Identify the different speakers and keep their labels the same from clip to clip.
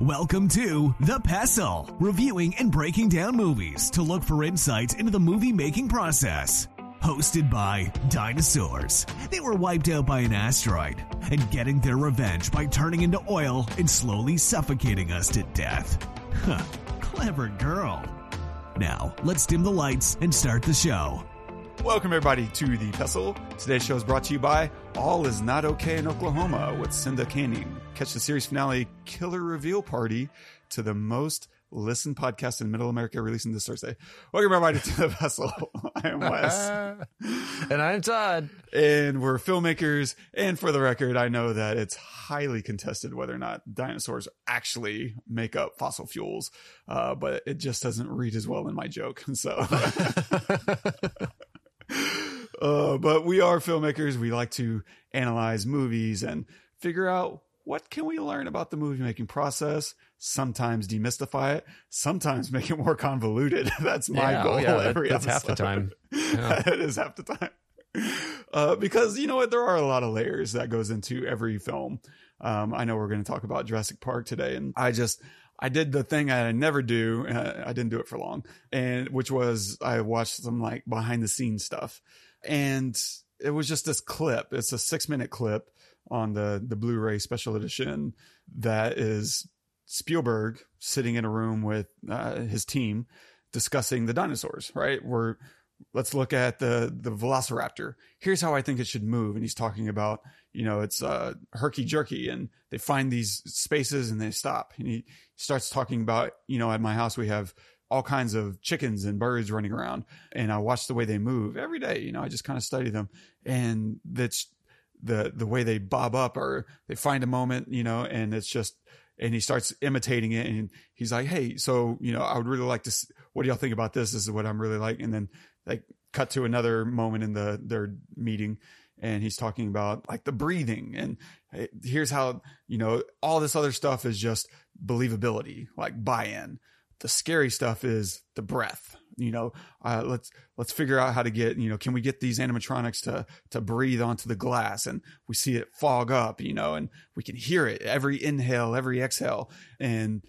Speaker 1: Welcome to The Pestle, reviewing and breaking down movies to look for insights into the movie making process. Hosted by dinosaurs. They were wiped out by an asteroid and getting their revenge by turning into oil and slowly suffocating us to death. Huh, clever girl. Now, let's dim the lights and start the show.
Speaker 2: Welcome, everybody, to The Pestle. Today's show is brought to you by All Is Not Okay in Oklahoma with Cinda Canning. Catch the series finale, Killer Reveal Party, to the most listened podcast in Middle America, releasing this Thursday. Welcome, everybody, to The vessel. I am Wes.
Speaker 3: and I'm Todd.
Speaker 2: and we're filmmakers. And for the record, I know that it's highly contested whether or not dinosaurs actually make up fossil fuels, uh, but it just doesn't read as well in my joke. So. Uh, but we are filmmakers. We like to analyze movies and figure out what can we learn about the movie making process. Sometimes demystify it. Sometimes make it more convoluted. That's my
Speaker 3: Yeah,
Speaker 2: goal.
Speaker 3: oh, yeah, that-
Speaker 2: every
Speaker 3: that's half the time. Yeah.
Speaker 2: it is half the time. Uh, because you know what, there are a lot of layers that goes into every film. Um, I know we're going to talk about Jurassic Park today, and I just I did the thing I never do. Uh, I didn't do it for long, and which was I watched some like behind the scenes stuff, and it was just this clip. It's a six minute clip on the the Blu-ray special edition that is Spielberg sitting in a room with uh, his team discussing the dinosaurs. Right, we're let's look at the the velociraptor. Here's how i think it should move. And he's talking about you know it's uh herky jerky and they find these spaces and they stop. And he starts talking about you know at my house we have all kinds of chickens and birds running around and i watch the way they move every day. You know i just kind of study them. And that's the the way they bob up or they find a moment you know and it's just and he starts imitating it and he's like hey so you know i would really like to s- what do y'all think about this? This is what i'm really like. And then like cut to another moment in the their meeting and he's talking about like the breathing and here's how you know all this other stuff is just believability like buy-in. The scary stuff is the breath you know uh, let's let's figure out how to get you know can we get these animatronics to to breathe onto the glass? And we see it fog up you know and we can hear it. Every inhale every exhale. And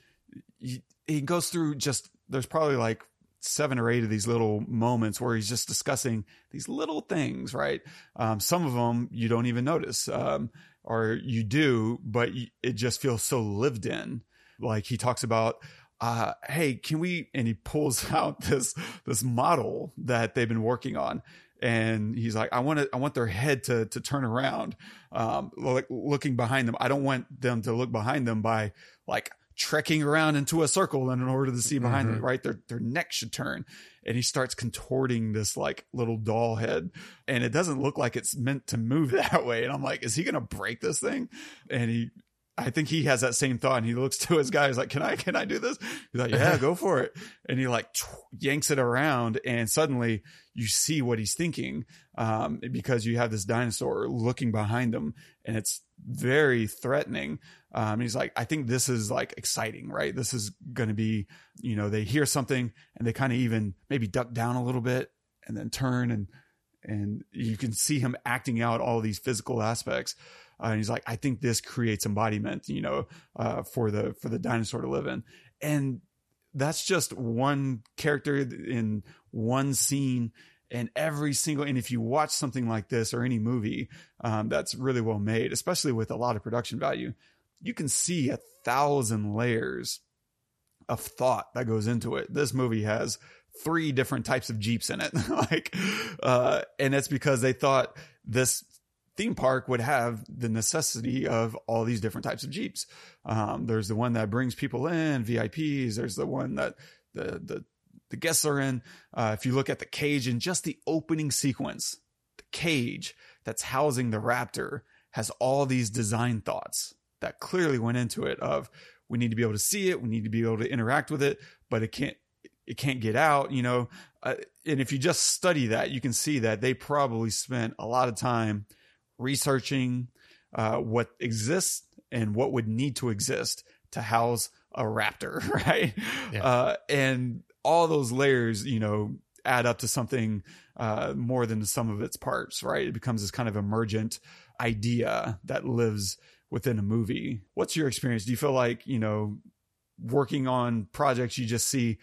Speaker 2: he, goes through just there's probably like seven or eight of these little moments where he's just discussing these little things right? Um, some of them you don't even notice um, or you do but it just feels so lived in. Like he talks about uh, hey, can we? And he pulls out this this model that they've been working on, and he's like, I want to, I want their head to to turn around, um, like looking behind them. I don't want them to look behind them by like trekking around into a circle in order to see behind them. Right, their their neck should turn, and he starts contorting this like little doll head, and it doesn't look like it's meant to move that way. And I'm like, is he gonna break this thing? And he I think he has that same thought and he looks to his guy. He's like, can I, can I do this? He's like, yeah, go for it. And he like yanks it around and suddenly you see what he's thinking. Um, because you have this dinosaur looking behind him and it's very threatening. Um, he's like, I think this is like exciting, right? This is going to be, you know, they hear something and they kind of even maybe duck down a little bit and then turn and, and you can see him acting out all these physical aspects. Uh, and he's like, I think this creates embodiment, you know, uh, for the for the dinosaur to live in, and that's just one character in one scene. And every single, and if you watch something like this or any movie um, that's really well made, especially with a lot of production value, you can see a thousand layers of thought that goes into it. This movie has three different types of jeeps in it, like, uh, and it's because they thought this theme park would have the necessity of all these different types of jeeps. Um, there's the one that brings people in, VIPs. There's the one that the the the guests are in. Uh, if you look at the cage in just the opening sequence, the cage that's housing the raptor has all these design thoughts that clearly went into it. Of we need to be able to see it, we need to be able to interact with it, but it can't it can't get out. You know, uh, and if you just study that, you can see that they probably spent a lot of time researching uh, what exists and what would need to exist to house a raptor, right?
Speaker 3: Yeah.
Speaker 2: Uh, and all those layers, you know, add up to something uh, more than the sum of its parts, right? It becomes this kind of emergent idea that lives within a movie. What's your experience? Do you feel like, you know, working on projects, you just see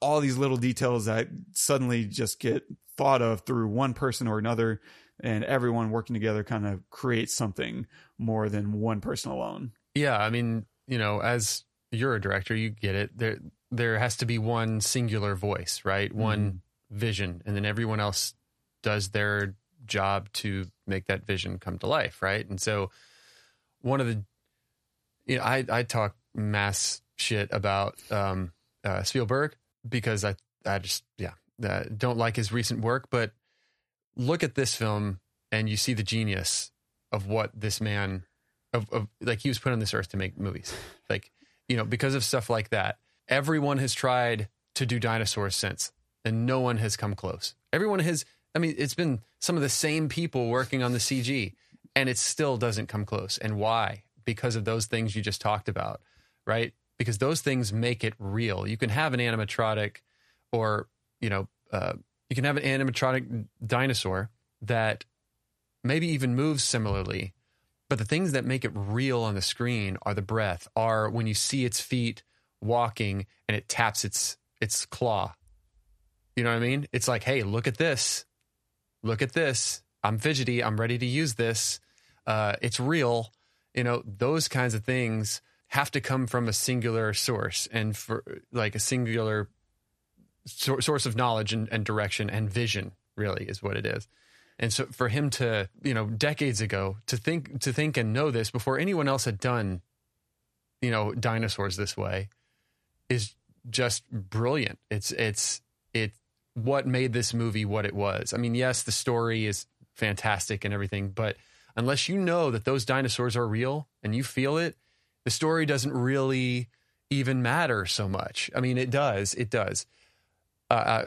Speaker 2: all these little details that suddenly just get thought of through one person or another, and everyone working together kind of creates something more than one person alone.
Speaker 3: Yeah, I mean, you know, as you're a director, you get it. There there has to be one singular voice, right? One vision, and then everyone else does their job to make that vision come to life, right? And so one of the you know, I I talk mass shit about um uh Spielberg because I I just yeah, uh, don't like his recent work, but look at this film and you see the genius of what this man of, of like he was put on this earth to make movies. Like, you know, because of stuff like that, everyone has tried to do dinosaurs since, and no one has come close. Everyone has. I mean, it's been some of the same people working on the CG, and it still doesn't come close. And why? Because of those things you just talked about, right? Because those things make it real. You can have an animatronic, or you know, uh, you can have an animatronic dinosaur that maybe even moves similarly, but the things that make it real on the screen are the breath, are when you see its feet walking and it taps its its claw. You know what I mean? It's like, hey, look at this. Look at this. I'm fidgety. I'm ready to use this. Uh, it's real. You know, those kinds of things have to come from a singular source and for like a singular sor- source of knowledge and, and direction and vision, really, is what it is. And so for him to, you know, decades ago to think to think and know this before anyone else had done, you know, dinosaurs this way is just brilliant. It's it's it what made this movie what it was. I mean, yes, the story is fantastic and everything, but unless you know that those dinosaurs are real and you feel it, the story doesn't really even matter so much. I mean, it does. It does. Uh, uh,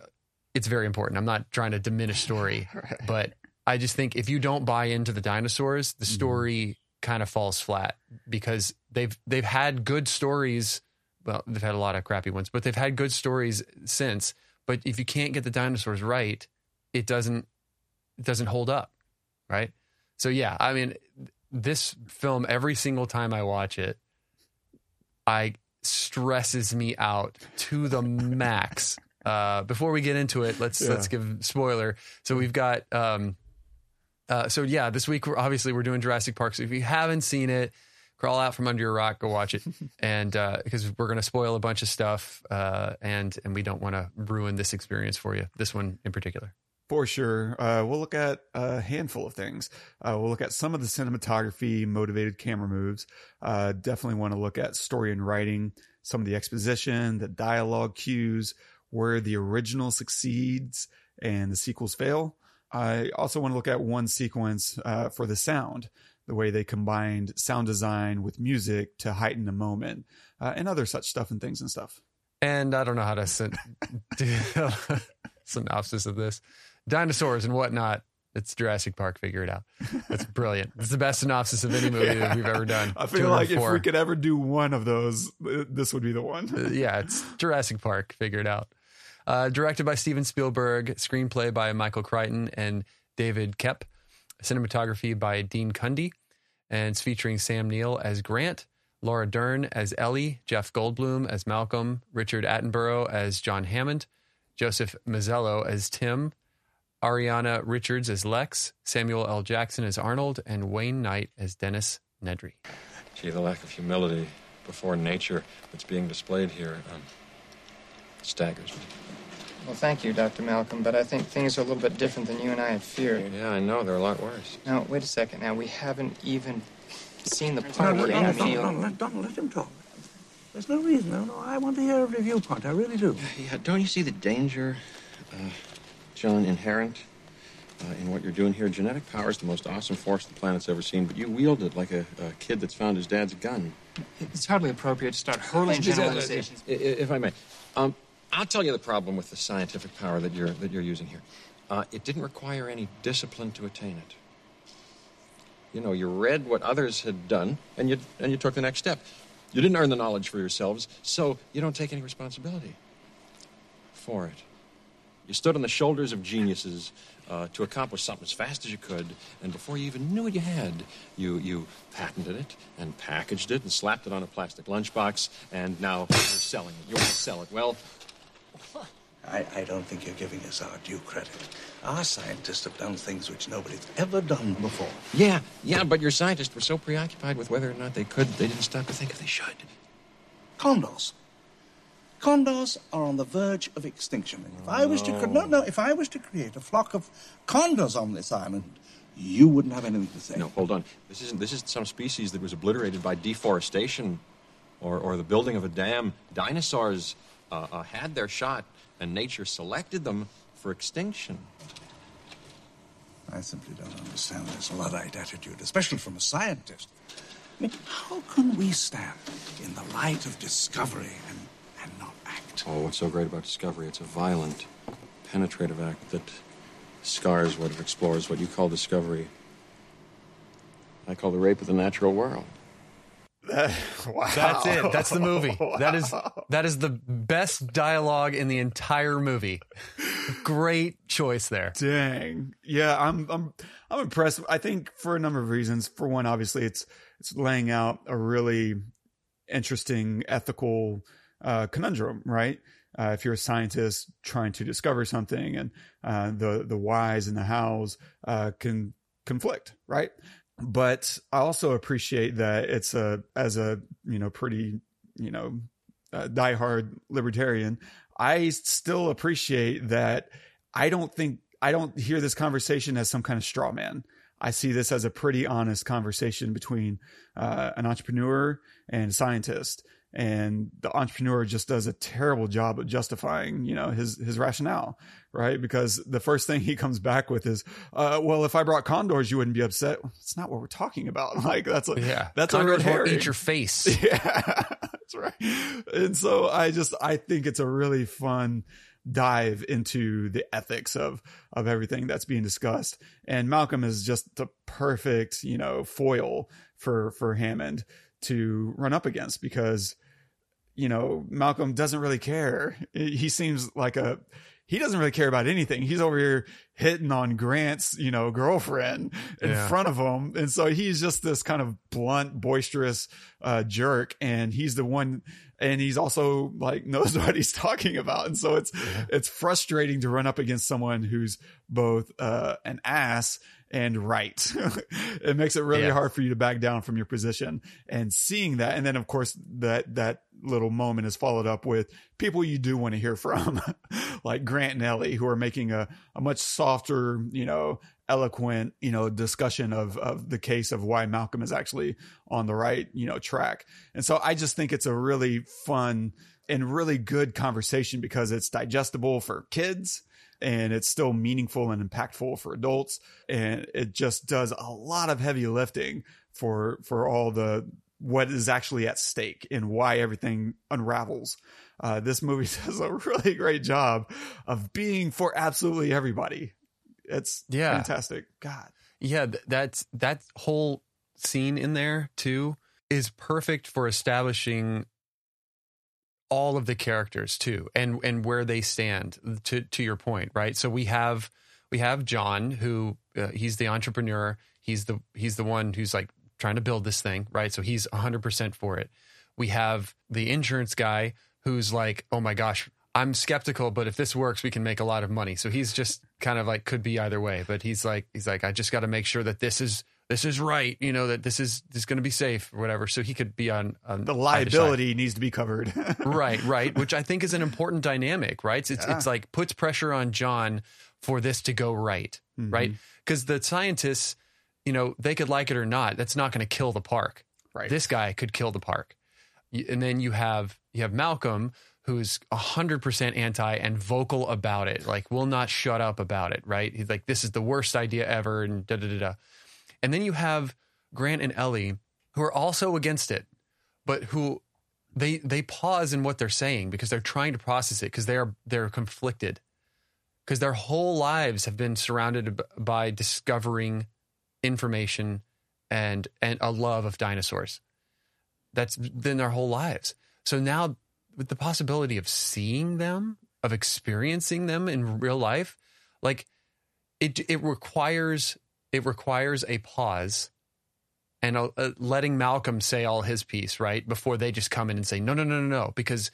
Speaker 3: it's very important. I'm not trying to diminish story,
Speaker 2: Right.
Speaker 3: but I just think if you don't buy into the dinosaurs, the story kind of falls flat because they've they've had good stories. Well, they've had a lot of crappy ones, but they've had good stories since. But if you can't get the dinosaurs right, it doesn't it doesn't hold up, right? So yeah, I mean, this film every single time I watch it, I stresses me out to the max. Uh, before we get into it, let's
Speaker 2: Yeah.
Speaker 3: let's give spoiler. So we've got um, uh, so yeah, this week we're obviously we're doing Jurassic Park. So if you haven't seen it, crawl out from under your rock, go watch it, and uh, because we're going to spoil a bunch of stuff, uh, and and we don't want to ruin this experience for you. This one in particular.
Speaker 2: For sure. Uh, we'll look at a handful of things. Uh, we'll look at some of the cinematography, motivated camera moves. Uh, definitely want to look at story and writing, some of the exposition, the dialogue cues, where the original succeeds and the sequels fail. I also want to look at one sequence uh, for the sound, the way they combined sound design with music to heighten a moment, uh, and other such stuff and things and stuff.
Speaker 3: And I don't know how to syn- do synopsis of this. Dinosaurs and whatnot. It's Jurassic Park. Figure it out. That's brilliant. It's the best synopsis of any movie that we've ever done.
Speaker 2: I feel like if we could ever do one of those, uh, this would be the one.
Speaker 3: Uh, yeah, it's Jurassic Park. Figure it out. Uh, directed by Steven Spielberg, screenplay by Michael Crichton and David Koepp, cinematography by Dean Cundey, and it's featuring Sam Neill as Grant, Laura Dern as Ellie, Jeff Goldblum as Malcolm, Richard Attenborough as John Hammond, Joseph Mazzello as Tim, Ariana Richards as Lex, Samuel L. Jackson as Arnold, and Wayne Knight as Dennis Nedry.
Speaker 4: Gee, the lack of humility before nature that's being displayed here um, staggers me.
Speaker 5: Well, thank you, Dr. Malcolm, but I think things are a little bit different than you and I had feared.
Speaker 4: Yeah, I know. They're a lot worse.
Speaker 5: Now, wait a second. Now, we haven't even seen the part
Speaker 6: no,
Speaker 5: where
Speaker 6: no, no,
Speaker 5: you
Speaker 6: no,
Speaker 5: feel...
Speaker 6: no, let, don't let him talk. There's no reason. No, no, I want to hear every viewpoint. I really do.
Speaker 4: Yeah, don't you see the danger, uh, John, inherent uh, in what you're doing here? Genetic power is the most awesome force the planet's ever seen, but you wield it like a, a kid that's found his dad's gun.
Speaker 5: It's hardly appropriate to start hurling generalizations.
Speaker 4: I- i- If I may, um, I'll tell you the problem with the scientific power that you're that you're using here. Uh, it didn't require any discipline to attain it. You know, you read what others had done, and you and you took the next step. You didn't earn the knowledge for yourselves, so you don't take any responsibility for it. You stood on the shoulders of geniuses uh, to accomplish something as fast as you could, and before you even knew what you had, you, you patented it and packaged it and slapped it on a plastic lunchbox, and now you're selling it. You want to sell it. Well,
Speaker 6: I, I don't think you're giving us our due credit. Our scientists have done things which nobody's ever done before.
Speaker 4: yeah, yeah, but your scientists were so preoccupied with whether or not they could, they didn't stop to think if they should.
Speaker 6: Condors. Condors are on the verge of extinction. If I was to no, no, if I was to create a flock of condors on this island, you wouldn't have anything to say.
Speaker 4: No, hold on. This isn't this isn't some species that was obliterated by deforestation or, or the building of a dam. Dinosaurs uh, uh, had their shot, and nature selected them for extinction.
Speaker 6: I simply don't understand this Luddite attitude, especially from a scientist. I mean, how can we stand in the light of discovery and, and not act?
Speaker 4: Oh, what's so great about Discovery? It's a violent, penetrative act that scars what it explores, what you call discovery. I call the rape of the natural world.
Speaker 2: wow.
Speaker 3: That's it. That's the movie. That is that is the best dialogue in the entire movie. Great choice there.
Speaker 2: Dang. Yeah, I'm I'm I'm impressed. I think for a number of reasons. For one, obviously it's it's laying out a really interesting ethical uh, conundrum, right? Uh, if you're a scientist trying to discover something and uh, the the whys and the hows uh, can conflict, right? But I also appreciate that it's a as a you know pretty you know uh, diehard libertarian. I still appreciate that. I don't think I don't hear this conversation as some kind of straw man. I see this as a pretty honest conversation between uh, an entrepreneur and a scientist. And the entrepreneur just does a terrible job of justifying, you know, his his rationale, right? Because the first thing he comes back with is, uh, "Well, if I brought condors, you wouldn't be upset." It's not what we're talking about. Like that's a,
Speaker 3: Yeah.
Speaker 2: that's a
Speaker 3: Condors
Speaker 2: red
Speaker 3: won't
Speaker 2: herring.
Speaker 3: eat your face.
Speaker 2: Yeah, that's right. And so I just I think it's a really fun dive into the ethics of of everything that's being discussed. And Malcolm is just the perfect, you know, foil for for Hammond to run up against because you know, Malcolm doesn't really care. He seems like a he doesn't really care about anything. He's over here hitting on Grant's, you know, girlfriend in
Speaker 3: Yeah.
Speaker 2: front of him. And so he's just this kind of blunt, boisterous uh jerk and he's the one and he's also like knows what he's talking about. And so it's it's frustrating to run up against someone who's both uh an ass and right. it makes it really
Speaker 3: Yeah.
Speaker 2: hard for you to back down from your position and seeing that. And then of course that, that little moment is followed up with people you do want to hear from, like Grant and Ellie, who are making a, a much softer, you know, eloquent, you know, discussion of, of the case of why Malcolm is actually on the right, you know, track. And so I just think it's a really fun and really good conversation because it's digestible for kids and it's still meaningful and impactful for adults. And it just does a lot of heavy lifting for for all the what is actually at stake and why everything unravels. Uh, this movie does a really great job of being for absolutely everybody. It's
Speaker 3: Yeah.
Speaker 2: fantastic. God.
Speaker 3: Yeah, th- that's that whole scene in there too is perfect for establishing all of the characters too and and where they stand to to your point, right? So we have we have John who uh, he's the entrepreneur, he's the he's the one who's like trying to build this thing, right? So he's 100% for it. We have the insurance guy who's like, "Oh my gosh, I'm skeptical, but if this works, we can make a lot of money." So he's just kind of like could be either way, but he's like he's like I just got to make sure that this is this is right, you know, that this is this is going to be safe or whatever. So he could be on, on
Speaker 2: the liability needs to be covered
Speaker 3: right, right, which I think is an important dynamic, right? It's it's,
Speaker 2: Yeah.
Speaker 3: it's like puts pressure on John for this to go right,
Speaker 2: Mm-hmm.
Speaker 3: right? Because the scientists, you know, they could like it or not. That's not going to kill the park.
Speaker 2: Right.
Speaker 3: This guy could kill the park. And then you have you have Malcolm who's 100% anti and vocal about it. Like will not shut up about it, right? He's like this is the worst idea ever and da da da da. And then you have Grant and Ellie who are also against it, but who they they pause in what they're saying because they're trying to process it because they're they're conflicted because their whole lives have been surrounded by discovering information and and a love of dinosaurs. That's been their whole lives. So now with the possibility of seeing them of experiencing them in real life, like it it requires it requires a pause and uh, letting Malcolm say all his piece right? Before they just come in and say no no no no no. Because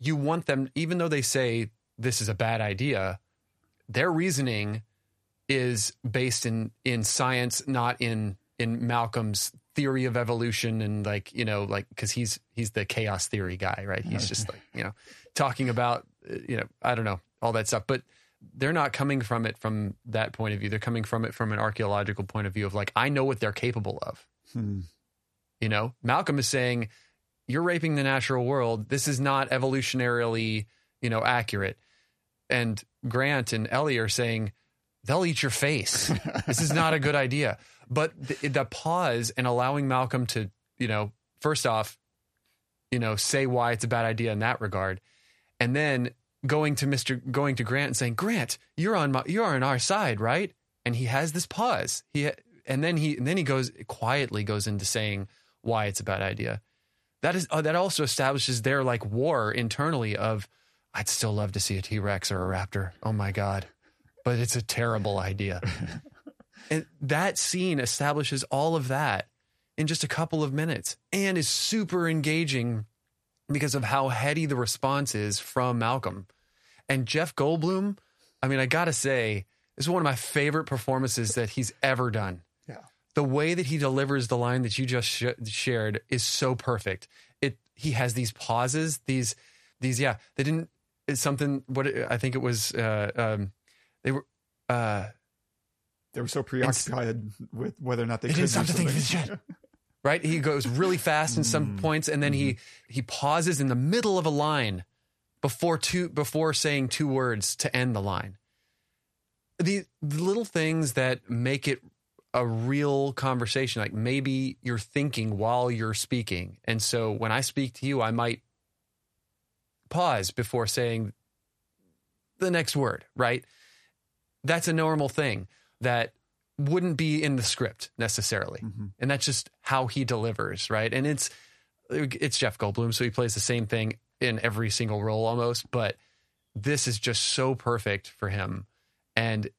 Speaker 3: you want them even though they say this is a bad idea their reasoning is based in in science not in in Malcolm's theory of evolution and like you know like because he's he's the chaos theory guy right? He's just like you know talking about uh, you know I don't know all that stuff. But they're not coming from it from that point of view. They're coming from it from an archaeological point of view of like I know what they're capable of.
Speaker 2: Hmm.
Speaker 3: you know Malcolm is saying you're raping the natural world. This is not evolutionarily you know accurate. And Grant and Ellie are saying they'll eat your face. This is not a good idea. But the, the pause and allowing Malcolm to, you know, first off, you know, say why it's a bad idea in that regard, and then going to Mister going to Grant and saying, Grant, you're on my, you're on our side, right? And he has this pause. He and then he and then he goes quietly goes into saying why it's a bad idea. That is uh, that also establishes their like war internally of I'd still love to see a T Rex or a raptor. Oh my god, but it's a terrible idea. And that scene establishes all of that in just a couple of minutes and is super engaging because of how heady the response is from Malcolm. And Jeff Goldblum, I mean, I got to say, this is one of my favorite performances that he's ever done.
Speaker 2: Yeah.
Speaker 3: The way that he delivers the line that you just sh- shared is so perfect. It he has these pauses, these these yeah, they didn't it's something what it- I think it was uh um they were uh
Speaker 2: They were so preoccupied with whether or not they
Speaker 3: They
Speaker 2: could
Speaker 3: didn't stop to think of
Speaker 2: something.
Speaker 3: right? He goes really fast in some mm-hmm. points, and then he mm-hmm. he pauses in the middle of a line before two before saying two words to end the line. The, the little things that make it a real conversation, like maybe you're thinking while you're speaking, and so when I speak to you, I might pause before saying the next word, right? That's a normal thing that wouldn't be in the script necessarily. Mm-hmm. And that's just how he delivers, right? And it's it's Jeff Goldblum, so he plays the same thing in every single role almost, but this is just so perfect for him. And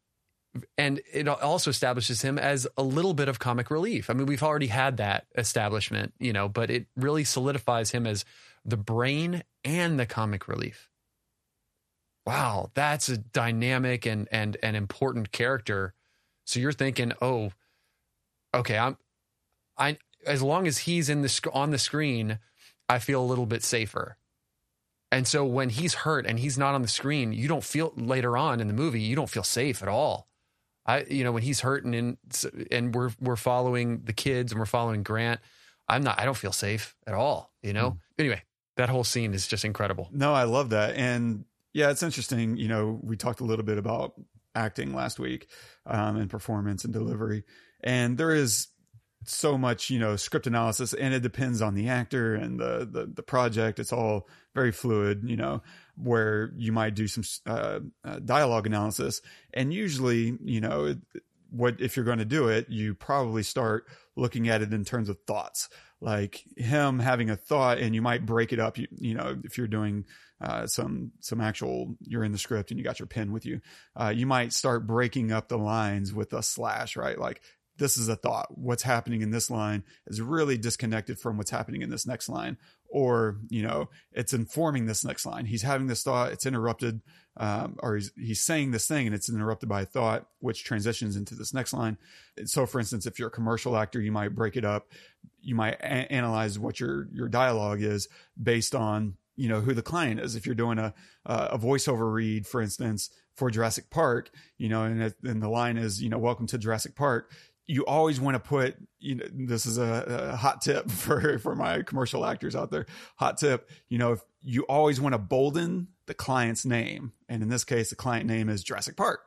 Speaker 3: and it also establishes him as a little bit of comic relief. I mean, we've already had that establishment, you know, but it really solidifies him as the brain and the comic relief. Wow, that's a dynamic and and an important character. So you're thinking, oh, okay, I'm, I as long as he's in the sc- on the screen, I feel a little bit safer. And so when he's hurt and he's not on the screen, you don't feel later on in the movie, you don't feel safe at all. I, you know, when he's hurting and and we're we're following the kids and we're following Grant, I'm not. I don't feel safe at all. You know. Hmm. Anyway, that whole scene is just incredible.
Speaker 2: No, I love that. And yeah, it's interesting. You know, we talked a little bit about acting last week um, and performance and delivery. And there is so much, you know, script analysis and it depends on the actor and the, the, the project. It's all very fluid, you know, where you might do some uh, uh, dialogue analysis. And usually, you know, it, what if you're going to do it, you probably start looking at it in terms of thoughts, like him having a thought, and you might break it up. You, you know, if you're doing uh, some some actual, you're in the script and you got your pen with you, uh, you might start breaking up the lines with a slash, right? Like this is a thought. What's happening in this line is really disconnected from what's happening in this next line, or you know, it's informing this next line. He's having this thought, it's interrupted, um, or he's he's saying this thing and it's interrupted by a thought, which transitions into this next line. So, for instance, if you're a commercial actor, you might break it up. You might a- analyze what your your dialogue is based on you know who the client is. If you're doing a a voiceover read, for instance, for Jurassic Park, you know, and it, and the line is you know Welcome to Jurassic Park. You always want to put you know this is a, a hot tip for for my commercial actors out there. Hot tip, you know, if you always want to bolden the client's name, and in this case, the client name is Jurassic Park,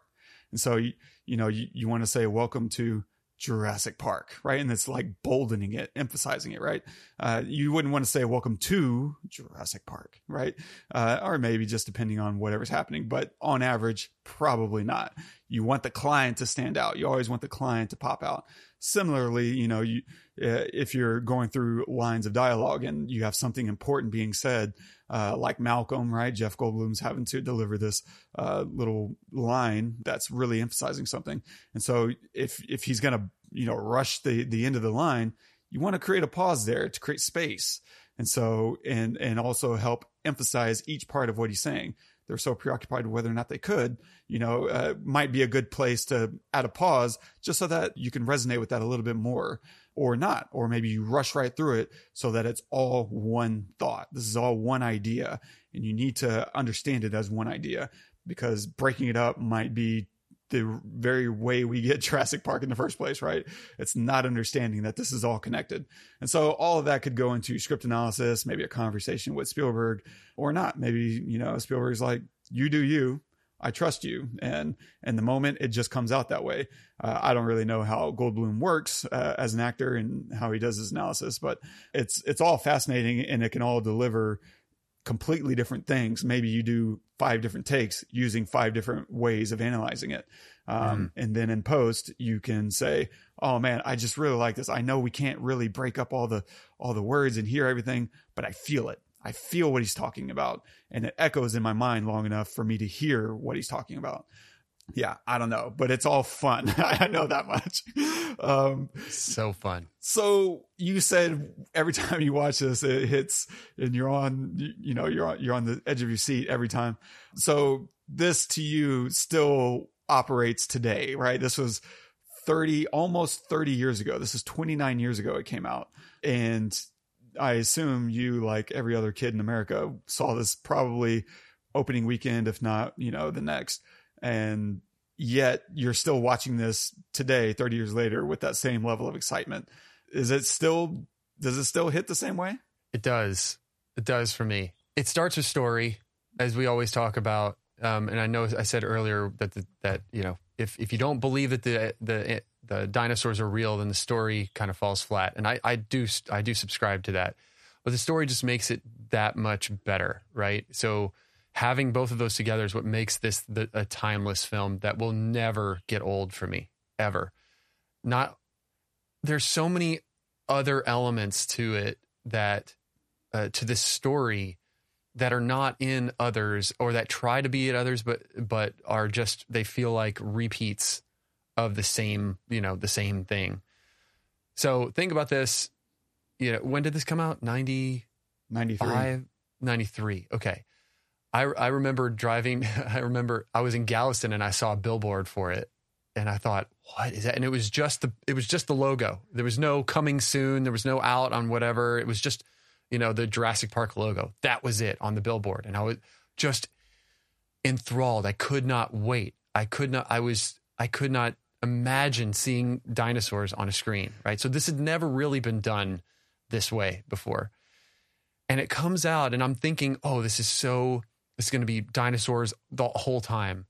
Speaker 2: and so you you know you, you want to say Welcome to Jurassic Park, right? And it's like boldening it, emphasizing it, right? Uh, you wouldn't want to say welcome to Jurassic Park, right? Uh, or maybe just depending on whatever's happening, but on average, probably not. you want the client to stand out. You always want the client to pop out. Similarly, you know, you uh, if you're going through lines of dialogue and you have something important being said, uh, like Malcolm, right? Jeff Goldblum's having to deliver this uh, little line that's really emphasizing something, and so if if he's gonna you know rush the the end of the line, you want to create a pause there to create space, and so and and also help emphasize each part of what he's saying. They're so preoccupied with whether or not they could, you know, uh, might be a good place to add a pause just so that you can resonate with that a little bit more or not. Or maybe you rush right through it so that it's all one thought. This is all one idea and you need to understand it as one idea because breaking it up might be the very way we get Jurassic Park in the first place, right? It's not understanding that this is all connected. And so all of that could go into script analysis, maybe a conversation with Spielberg or not. Maybe, you know, Spielberg's like, you do you. I trust you. And, and the moment it just comes out that way. Uh, I don't really know how Goldblum works uh, as an actor and how he does his analysis, but it's, it's all fascinating and it can all deliver completely different things. Maybe you do five different takes using five different ways of analyzing it. Um, mm. And then in post, you can say, "Oh man, I just really like this. I know we can't really break up all the all the words and hear everything, but I feel it. I feel what he's talking about, and it echoes in my mind long enough for me to hear what he's talking about." yeah, I don't know, but it's all fun. I know that much. Um,
Speaker 3: so fun.
Speaker 2: So you said every time you watch this, it hits and you're on, you know, you're on, you're on the edge of your seat every time. So this to you still operates today, right? This was 30, almost 30 years ago. This is 29 years ago it came out. And I assume you, like every other kid in America, saw this probably opening weekend, if not, you know, the next. And yet you're still watching this today 30 years later with that same level of excitement. Is it still does it still hit the same way?
Speaker 3: It does. It does for me. It starts with story as we always talk about. Um, and i know i said earlier that the, that you know if if you don't believe that the the the dinosaurs are real then the story kind of falls flat. And i i do i do subscribe to that. But the story just makes it that much better right? So having both of those together is what makes this the, a timeless film that will never get old for me ever. Not there's so many other elements to it that uh, to this story that are not in others or that try to be in others but but are just they feel like repeats of the same you know the same thing so think about this you know when did this come out 90
Speaker 2: 93
Speaker 3: 93 okay I, I remember driving, I remember I was in Galveston and I saw a billboard for it. And I thought, what is that? And it was just the it was just the logo. There was no coming soon. There was no out on whatever. It was just, you know, the Jurassic Park logo. That was it on the billboard. And I was just enthralled. I could not wait. I could not I was I could not imagine seeing dinosaurs on a screen, right? So this had never really been done this way before. And it comes out and I'm thinking, "Oh, this is so it's going to be dinosaurs the whole time.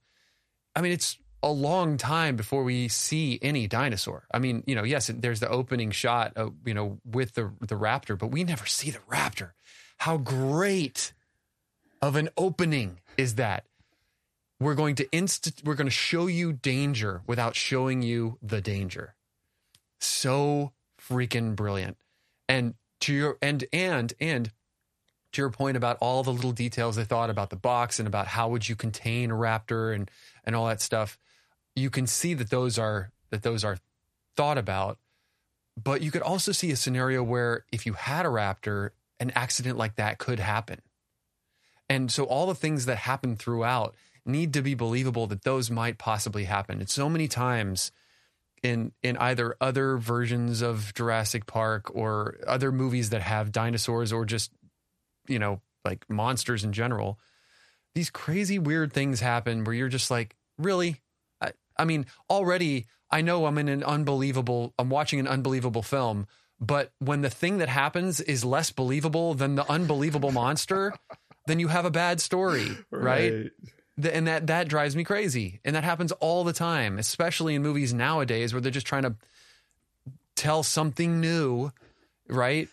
Speaker 3: I mean, it's a long time before we see any dinosaur. I mean, you know, yes, there's the opening shot, of, you know, with the the raptor, but we never see the raptor. How great of an opening is that? We're going to inst- we're going to show you danger without showing you the danger. So freaking brilliant. And to your and and and to your point about all the little details they thought about the box and about how would you contain a raptor and and all that stuff, you can see that those are that those are thought about. But you could also see a scenario where if you had a raptor, an accident like that could happen. And so all the things that happen throughout need to be believable that those might possibly happen. It's so many times in in either other versions of Jurassic Park or other movies that have dinosaurs or just you know, like monsters in general, these crazy weird things happen where you're just like, really? I, I mean, already I know I'm in an unbelievable, I'm watching an unbelievable film, but when the thing that happens is less believable than the unbelievable monster, then you have a bad story, right? right? And that that drives me crazy. And that happens all the time, especially in movies nowadays where they're just trying to tell something new, right?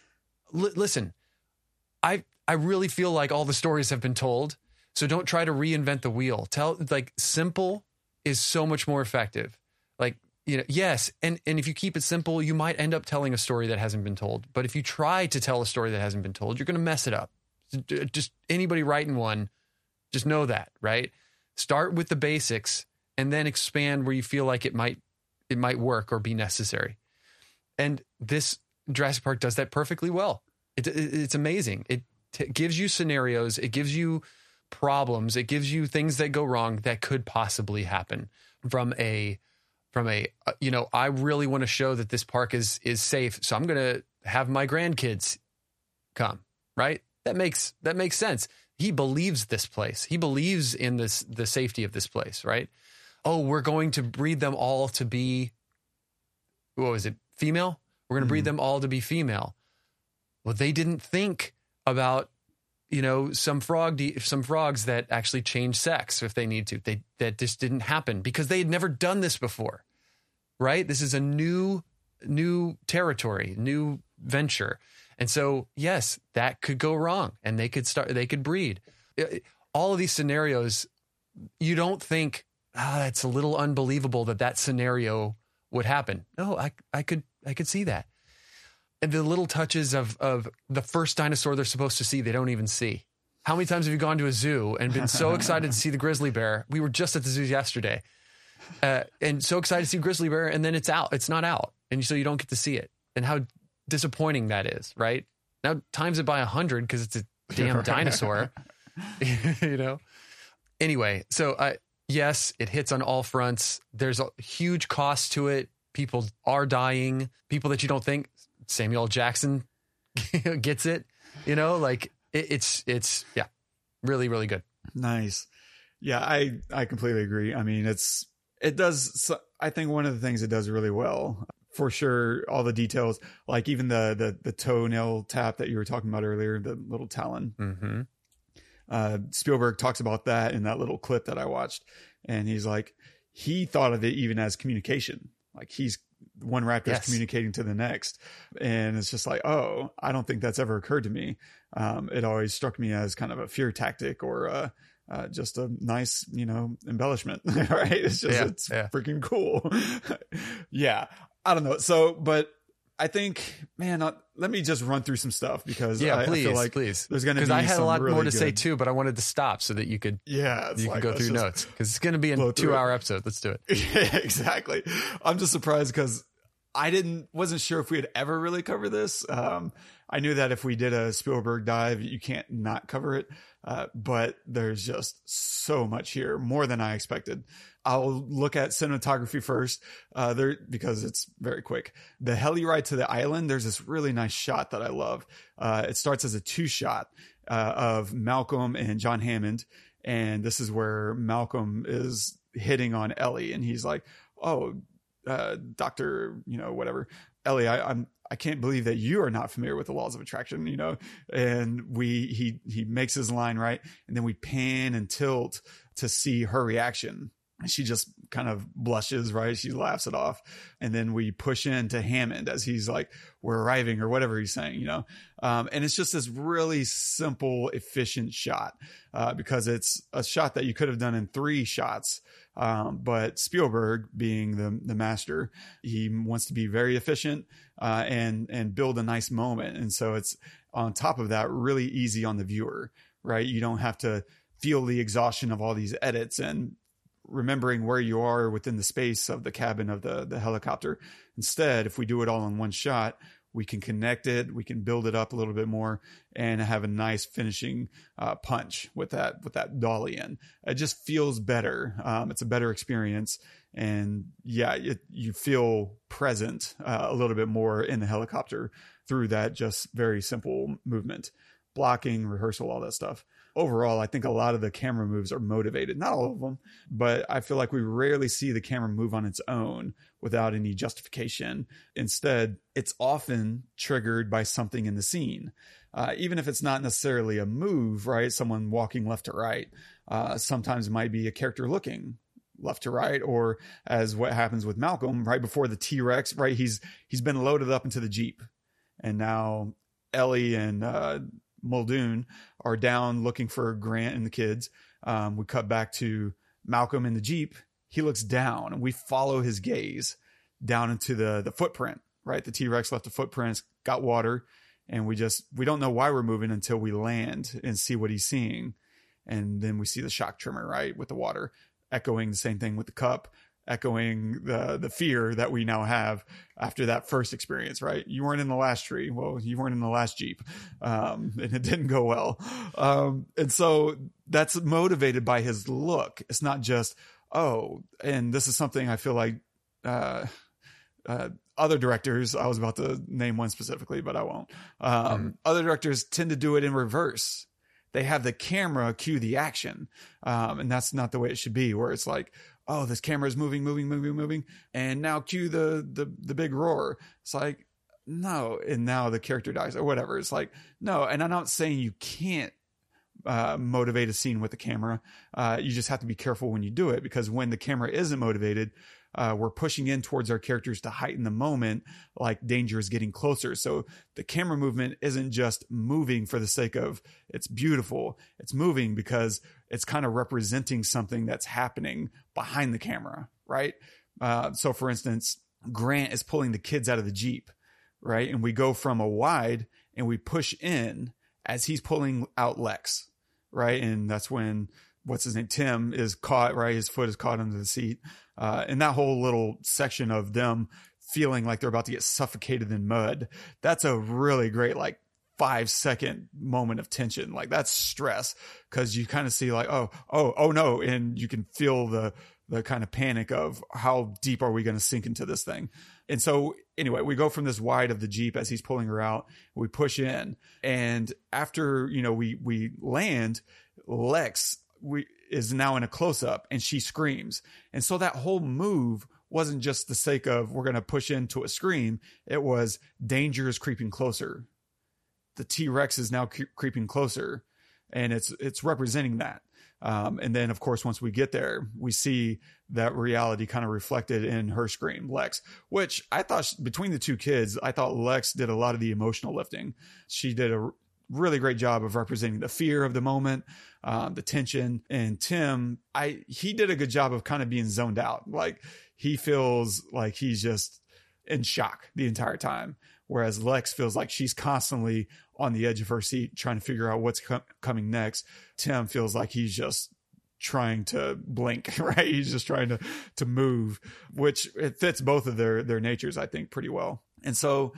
Speaker 3: L- listen, I I really feel like all the stories have been told. So don't try to reinvent the wheel. Tell like simple, is so much more effective. Like, you know, yes, and and if you keep it simple, you might end up telling a story that hasn't been told. But if you try to tell a story that hasn't been told, you're going to mess it up. Just anybody writing one, just know that, right? Start with the basics and then expand where you feel like it might it might work or be necessary. And this Jurassic Park does that perfectly well. It, it, it's amazing. It t- gives you scenarios. It gives you problems. It gives you things that go wrong that could possibly happen from a from a uh, you know I really want to show that this park is is safe, so I'm going to have my grandkids come. Right? That makes that makes sense. He believes this place. He believes in this the safety of this place. Right? Oh, we're going to breed them all to be what was it? Female. We're going to breed
Speaker 2: Mhm.
Speaker 3: them all to be female. Well, they didn't think about you know some frog some frogs that actually change sex if they need to. They that just didn't happen because they had never done this before. Right? This is a new new territory, new venture. And so, yes, that could go wrong and they could start they could breed. All of these scenarios you don't think ah it's a little unbelievable that that scenario would happen. No, I I could I could see that and the little touches of of the first dinosaur they're supposed to see they don't even see. How many times have you gone to a zoo and been so excited to see the grizzly bear? We were just at the zoo yesterday, uh, and so excited to see grizzly bear, and then it's out. It's not out, and so you don't get to see it. And how disappointing that is, right? Now times it by a hundred because it's a damn dinosaur, you know. Anyway, so uh, yes, it hits on all fronts. There's a huge cost to it. People are dying. People that you don't think Samuel Jackson gets it. You know, like it, it's it's yeah, really really good.
Speaker 2: Nice. Yeah, I I completely agree. I mean, it's it does. I think one of the things it does really well, for sure. All the details, like even the the the toenail tap that you were talking about earlier, the little talon.
Speaker 3: Mm-hmm.
Speaker 2: Uh, Spielberg talks about that in that little clip that I watched, and he's like, he thought of it even as communication. Like he's one raptor
Speaker 3: Yes.
Speaker 2: is communicating to the next, and it's just like, oh, I don't think that's ever occurred to me. Um, it always struck me as kind of a fear tactic or uh, uh, just a nice, you know, embellishment. right? It's just
Speaker 3: Yeah,
Speaker 2: it's
Speaker 3: yeah.
Speaker 2: freaking cool. yeah, I don't know. So, but I think, man, uh, let me just run through some stuff because
Speaker 3: Yeah,
Speaker 2: I, I
Speaker 3: please,
Speaker 2: feel like
Speaker 3: please.
Speaker 2: there's going to be
Speaker 3: Because I had a lot
Speaker 2: really
Speaker 3: more to say too, but I wanted to stop so that you could
Speaker 2: Yeah,
Speaker 3: you
Speaker 2: like,
Speaker 3: can go through notes because it's going to be a two
Speaker 2: it.
Speaker 3: hour episode. Let's do it.
Speaker 2: Yeah, exactly. I'm just surprised because I didn't wasn't sure if we had ever really covered this. Um, I knew that if we did a Spielberg dive, you can't not cover it. Uh, but there's just so much here, more than I expected. I'll look at cinematography first, uh, there because it's very quick. The heli ride to the island, there's this really nice shot that I love. Uh, it starts as a two shot uh, of Malcolm and John Hammond, and this is where Malcolm is hitting on Ellie, and he's like, "Oh, uh, Doctor, you know, whatever, Ellie, I, I'm." I can't believe that you are not familiar with the laws of attraction, you know. And we he he makes his line right, and then we pan and tilt to see her reaction. She just kind of blushes, right? She laughs it off. And then we push into Hammond as he's like, we're arriving or whatever he's saying, you know? Um, and it's just this really simple, efficient shot, uh, because it's a shot that you could have done in three shots. Um, but Spielberg being the, the master, he wants to be very efficient, uh, and, and build a nice moment. And so it's on top of that, really easy on the viewer, right? You don't have to feel the exhaustion of all these edits and remembering where you are within the space of the cabin of the, the helicopter. Instead, if we do it all in one shot, we can connect it, we can build it up a little bit more and have a nice finishing uh, punch with that, with that dolly in. It just feels better. Um, it's a better experience. And yeah, it, you feel present uh, a little bit more in the helicopter through that just very simple movement, blocking, rehearsal, all that stuff overall, I think a lot of the camera moves are motivated. Not all of them, but I feel like we rarely see the camera move on its own without any justification. Instead, it's often triggered by something in the scene. Uh, even if it's not necessarily a move, right? Someone walking left to right. Uh, sometimes it might be a character looking left to right, or as what happens with Malcolm right before the T Rex, right? He's he's been loaded up into the Jeep, and now Ellie and uh, Muldoon are down looking for Grant and the kids. Um, we cut back to Malcolm in the Jeep. he looks down and we follow his gaze down into the the footprint right the t-rex left a footprint it's got water and we just we don't know why we're moving until we land and see what he's seeing and then we see the shock tremor right with the water echoing the same thing with the cup echoing the the fear that we now have after that first experience right? You weren't in the last tree. Well you weren't in the last jeep. Um, and it didn't go well. Um, and so that's motivated by his look. It's not just oh and this is something i feel like uh, uh, other directors i was about to name one specifically but i won't. Um, mm. other directors tend to do it in reverse. They have the camera cue the action. Um, and that's not the way it should be where it's like oh, this camera is moving, moving, moving, moving, and now cue the the the big roar. It's like no, and now the character dies or whatever. It's like no, and I'm not saying you can't uh, motivate a scene with the camera. Uh, you just have to be careful when you do it because when the camera isn't motivated, uh, we're pushing in towards our characters to heighten the moment, like danger is getting closer. So the camera movement isn't just moving for the sake of it's beautiful. It's moving because it's kind of representing something that's happening behind the camera, right? Uh, so for instance, Grant is pulling the kids out of the Jeep, right? And we go from a wide and we push in as he's pulling out Lex, right? And that's when what's his name? Tim is caught, right? His foot is caught under the seat. Uh, and that whole little section of them feeling like they're about to get suffocated in mud. That's a really great, like, five second moment of tension. Like that's stress because you kind of see like, oh, oh, oh no. And you can feel the, the kind of panic of how deep are we going to sink into this thing? And so anyway, we go from this wide of the Jeep as he's pulling her out, we push in. And after, you know, we, we land, Lex we is now in a close up and she screams. And so that whole move wasn't just the sake of we're going to push into a scream. It was danger is creeping closer. The T Rex is now cre- creeping closer, and it's it's representing that. Um, and then, of course, once we get there, we see that reality kind of reflected in her scream, Lex, which I thought between the two kids, I thought Lex did a lot of the emotional lifting. She did a really great job of representing the fear of the moment, um, the tension. And Tim, I he did a good job of kind of being zoned out. Like he feels like he's just in shock the entire time, whereas Lex feels like she's constantly on the edge of her seat trying to figure out what's com- coming next. Tim feels like he's just trying to blink, right? He's just trying to to move, which it fits both of their their natures, I think, pretty well. And so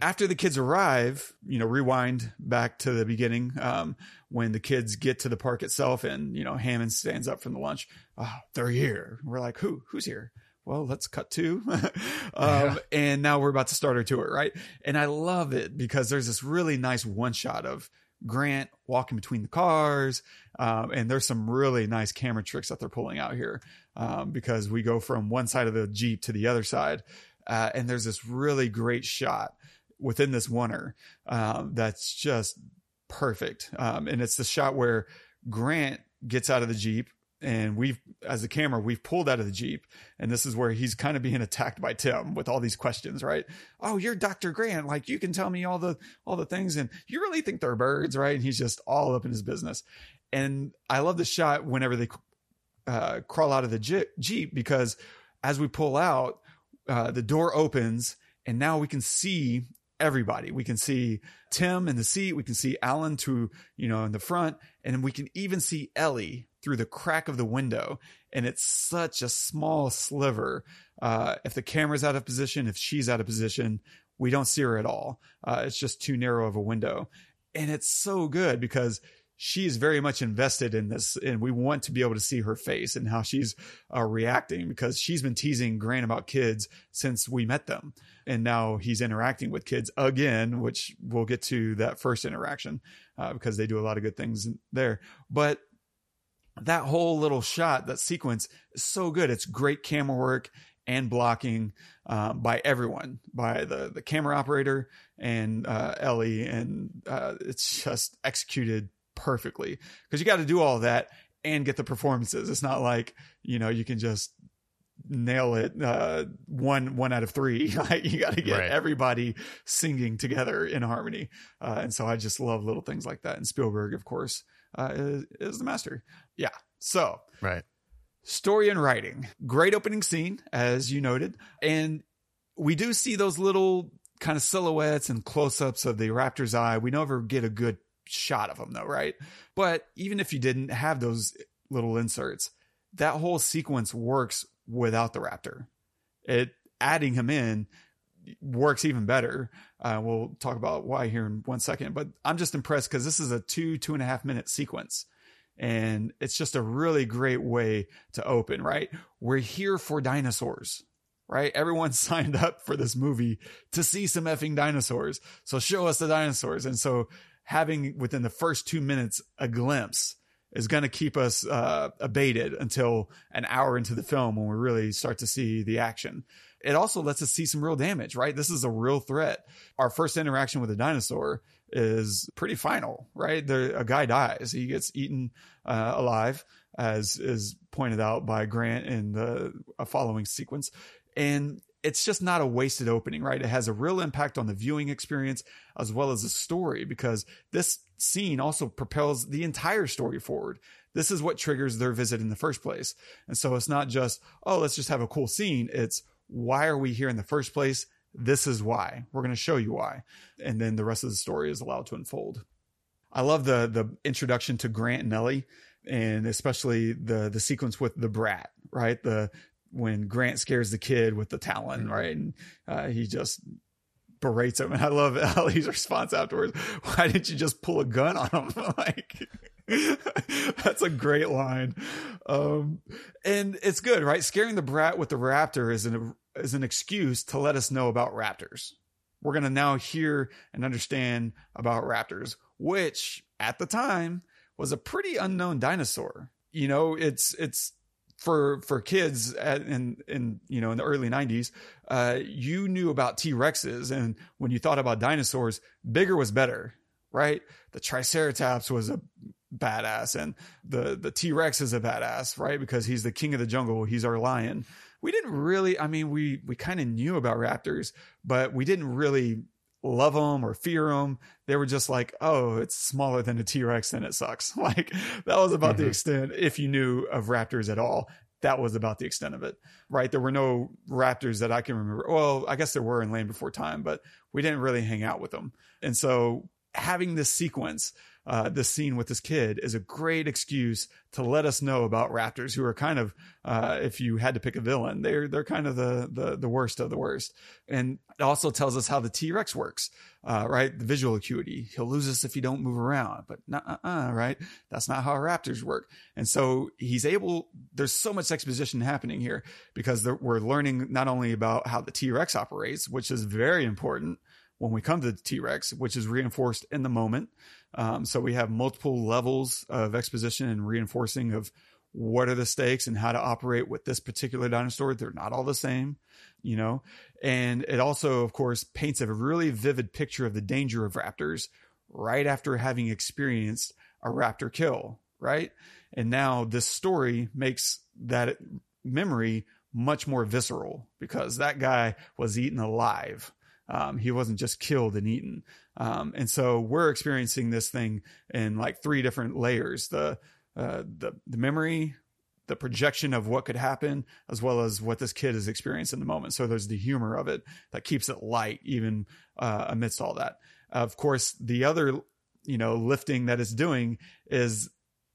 Speaker 2: after the kids arrive, you know, rewind back to the beginning um, when the kids get to the park itself, and you know, Hammond stands up from the lunch. Oh, they're here. We're like, who? Who's here? Well, let's cut to, um, yeah. and now we're about to start our tour, right? And I love it because there's this really nice one shot of Grant walking between the cars, um, and there's some really nice camera tricks that they're pulling out here um, because we go from one side of the jeep to the other side, uh, and there's this really great shot within this oner um, that's just perfect. Um, and it's the shot where Grant gets out of the Jeep and we've, as a camera, we've pulled out of the Jeep. And this is where he's kind of being attacked by Tim with all these questions, right? Oh, you're Dr. Grant. Like you can tell me all the, all the things. And you really think they're birds, right? And he's just all up in his business. And I love the shot whenever they uh, crawl out of the Jeep because as we pull out, uh, the door opens and now we can see everybody. We can see Tim in the seat. We can see Alan to, you know, in the front. And we can even see Ellie through the crack of the window. And it's such a small sliver. Uh, if the camera's out of position, if she's out of position, we don't see her at all. Uh, it's just too narrow of a window. And it's so good because she's very much invested in this and we want to be able to see her face and how she's uh, reacting because she's been teasing grant about kids since we met them. And now he's interacting with kids again which we'll get to that first interaction uh, because they do a lot of good things there. But that whole little shot that sequence is so good. It's great camera work and blocking um, by everyone, by the the camera operator and uh, Ellie, and uh, it's just executed perfectly because you got to do all that and get the performances. It's not like, you know, you can just nail it uh, one one out of three. you got to get right. everybody singing together in harmony. Uh, and so I just love little things like that. And Spielberg, of course, uh, is, is the master. Yeah. So
Speaker 3: right.
Speaker 2: Story and writing. Great opening scene, as you noted. And we do see those little kind of silhouettes and close ups of the raptor's eye. We never get a good shot of them, though, right? But even if you didn't have those little inserts, that whole sequence works without the raptor. It adding him in works even better. Uh, we'll talk about why here in one second, but I'm just impressed because this is a two, two and a half minute sequence. And it's just a really great way to open, right? We're here for dinosaurs, right? Everyone signed up for this movie to see some effing dinosaurs. So show us the dinosaurs. And so having within the first two minutes a glimpse is going to keep us uh, abated until an hour into the film when we really start to see the action. It also lets us see some real damage, right? This is a real threat. Our first interaction with a dinosaur is pretty final, right? There, a guy dies. He gets eaten uh, alive, as is pointed out by Grant in the following sequence. And it's just not a wasted opening, right? It has a real impact on the viewing experience as well as the story because this scene also propels the entire story forward. This is what triggers their visit in the first place. And so it's not just, oh, let's just have a cool scene. It's why are we here in the first place? This is why. We're going to show you why. And then the rest of the story is allowed to unfold. I love the the introduction to Grant and Ellie and especially the the sequence with the brat, right? The when Grant scares the kid with the talon, mm-hmm. right? And uh, he just berates him. And I love Ellie's response afterwards. Why didn't you just pull a gun on him? like, that's a great line. Um, and it's good, right? Scaring the brat with the raptor is an, is an excuse to let us know about raptors. We're going to now hear and understand about raptors, which at the time was a pretty unknown dinosaur. You know, it's, it's, for for kids at, in in you know in the early 90s uh, you knew about t-rexes and when you thought about dinosaurs bigger was better right? The triceratops was a badass and the the t-rex is a badass right? Because he's the king of the jungle. He's our lion. We didn't really i mean we we kind of knew about raptors but we didn't really love them or fear them. They were just like, oh, it's smaller than a T Rex and it sucks. Like that was about mm-hmm. the extent, if you knew of raptors at all, that was about the extent of it, right? There were no raptors that I can remember. Well, I guess there were in Land Before Time, but we didn't really hang out with them. And so having this sequence uh, this scene with this kid is a great excuse to let us know about raptors who are kind of uh, if you had to pick a villain they're they're kind of the, the the worst of the worst. And it also tells us how the t-rex works uh, right? The visual acuity. He'll lose us if you don't move around. But uh right? That's not how raptors work. And so he's able there's so much exposition happening here because we're learning not only about how the t-rex operates which is very important when we come to the T-Rex, which is reinforced in the moment. Um, so we have multiple levels of exposition and reinforcing of what are the stakes and how to operate with this particular dinosaur. They're not all the same, you know, and it also, of course, paints a really vivid picture of the danger of raptors right after having experienced a raptor kill, right? And now this story makes that memory much more visceral because that guy was eaten alive um, he wasn't just killed and eaten. Um, and so we're experiencing this thing in like three different layers: the uh, the the memory, the projection of what could happen, as well as what this kid is experiencing in the moment. So there's the humor of it that keeps it light, even uh, amidst all that. Of course, the other you know lifting that it's doing is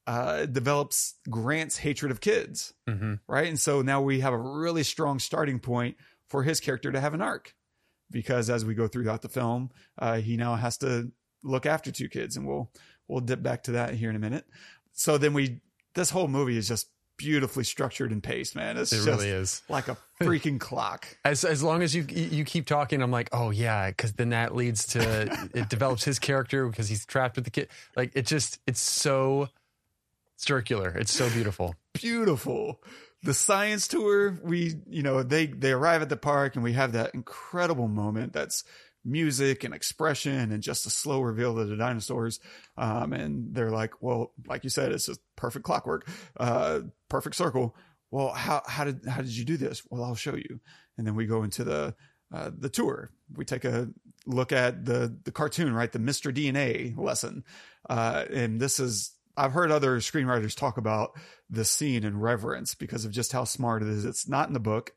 Speaker 2: uh, develops Grant's hatred of kids, mm-hmm. right? And so now we have a really strong starting point for his character to have an arc because as we go throughout the film, uh, he now has to look after two kids, and we'll we'll dip back to that here in a minute. So then we this whole movie is just beautifully structured and paced, man. It's
Speaker 3: it really is
Speaker 2: like a freaking clock.
Speaker 3: As as long as you you keep talking, I'm like, oh yeah, because then that leads to it develops his character because he's trapped with the kid. Like it just it's so circular. It's so beautiful.
Speaker 2: Beautiful the science tour, we, you know, they, they arrive at the park and we have that incredible moment that's music and expression and just a slow reveal of the dinosaurs. Um, and they're like, well, like you said, it's just perfect clockwork, uh, perfect circle. Well, how, how did, how did you do this? Well, I'll show you. And then we go into the, uh, the tour. We take a look at the, the cartoon, right? The Mr. DNA lesson. Uh, and this is I've heard other screenwriters talk about the scene in reverence because of just how smart it is. It's not in the book,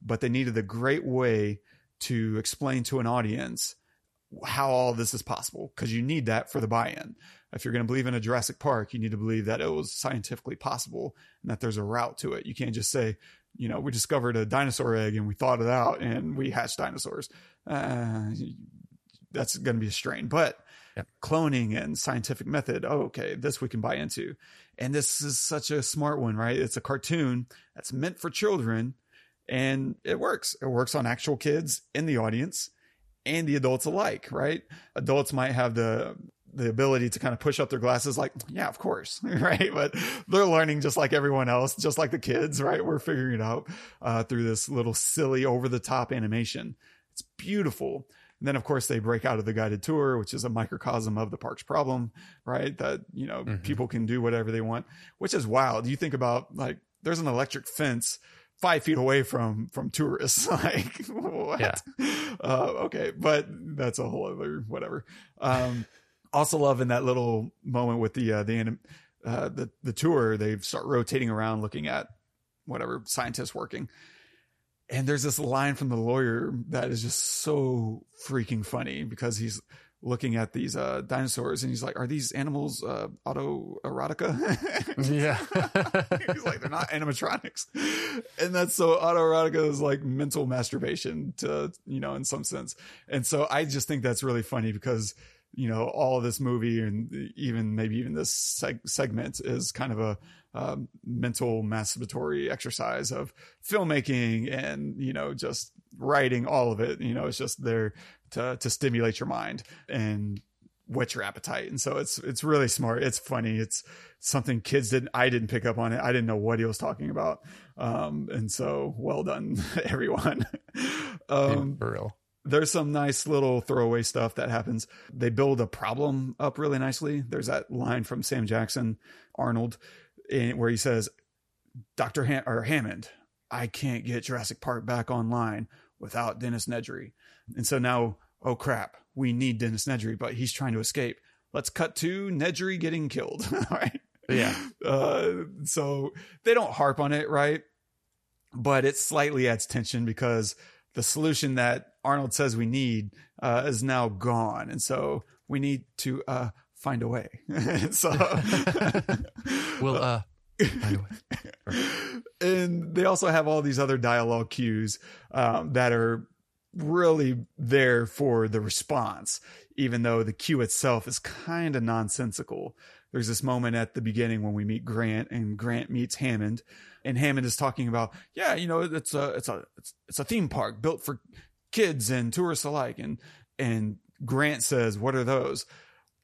Speaker 2: but they needed a great way to explain to an audience how all this is possible because you need that for the buy-in. If you're going to believe in a Jurassic Park, you need to believe that it was scientifically possible and that there's a route to it. You can't just say, you know, we discovered a dinosaur egg and we thought it out and we hatched dinosaurs. Uh, that's going to be a strain. But
Speaker 3: Yep.
Speaker 2: cloning and scientific method, oh, okay, this we can buy into. And this is such a smart one, right? It's a cartoon that's meant for children and it works. It works on actual kids in the audience and the adults alike, right? Adults might have the the ability to kind of push up their glasses like, yeah, of course, right? But they're learning just like everyone else, just like the kids, right? We're figuring it out uh, through this little silly over the top animation. It's beautiful. And then, of course, they break out of the guided tour, which is a microcosm of the park's problem, right? That, you know,
Speaker 3: Mhm.
Speaker 2: people can do whatever they want, which is wild. You think about like, there's an electric fence five feet away from from tourists like what
Speaker 3: Yeah.
Speaker 2: uh, okay but that's a whole other whatever um also love in that little moment with the uh the anim- uh the the tour they start rotating around looking at whatever scientists working and there's this line from the lawyer that is just so freaking funny because he's looking at these uh dinosaurs and he's like are these animals uh autoerotica
Speaker 3: Yeah.
Speaker 2: He's like, they're not animatronics. And that's so autoerotica is like mental masturbation to, you know, in some sense. And so I just think that's really funny because, you know, all this movie and even maybe even this seg- segment is kind of a um, mental masturbatory exercise of filmmaking and, you know, just writing all of it. You know, it's just there to, to stimulate your mind and whet your appetite. And so it's, it's really smart. It's funny. It's, something kids didn't I didn't pick up on it. I didn't know what he was talking about. Um and so well done everyone. um
Speaker 3: For real.
Speaker 2: there's some nice little throwaway stuff that happens. They build a problem up really nicely. There's that line from Sam Jackson Arnold in, where he says Dr. Ham- or Hammond, I can't get Jurassic Park back online without Dennis Nedry. And so now, oh crap, we need Dennis Nedry, but he's trying to escape. Let's cut to Nedry getting killed. right.
Speaker 3: Yeah.
Speaker 2: Uh, so they don't harp on it, right? But it slightly adds tension because the solution that Arnold says we need uh, is now gone, and so we need to uh, find a way. so,
Speaker 3: We'll uh find a way.
Speaker 2: and they also have all these other dialogue cues um, that are really there for the response, even though the cue itself is kind of nonsensical. There's this moment at the beginning when we meet Grant and Grant meets Hammond and Hammond is talking about, yeah, you know, it's a, it's a, it's, it's a theme park built for kids and tourists alike. And, and Grant says, what are those?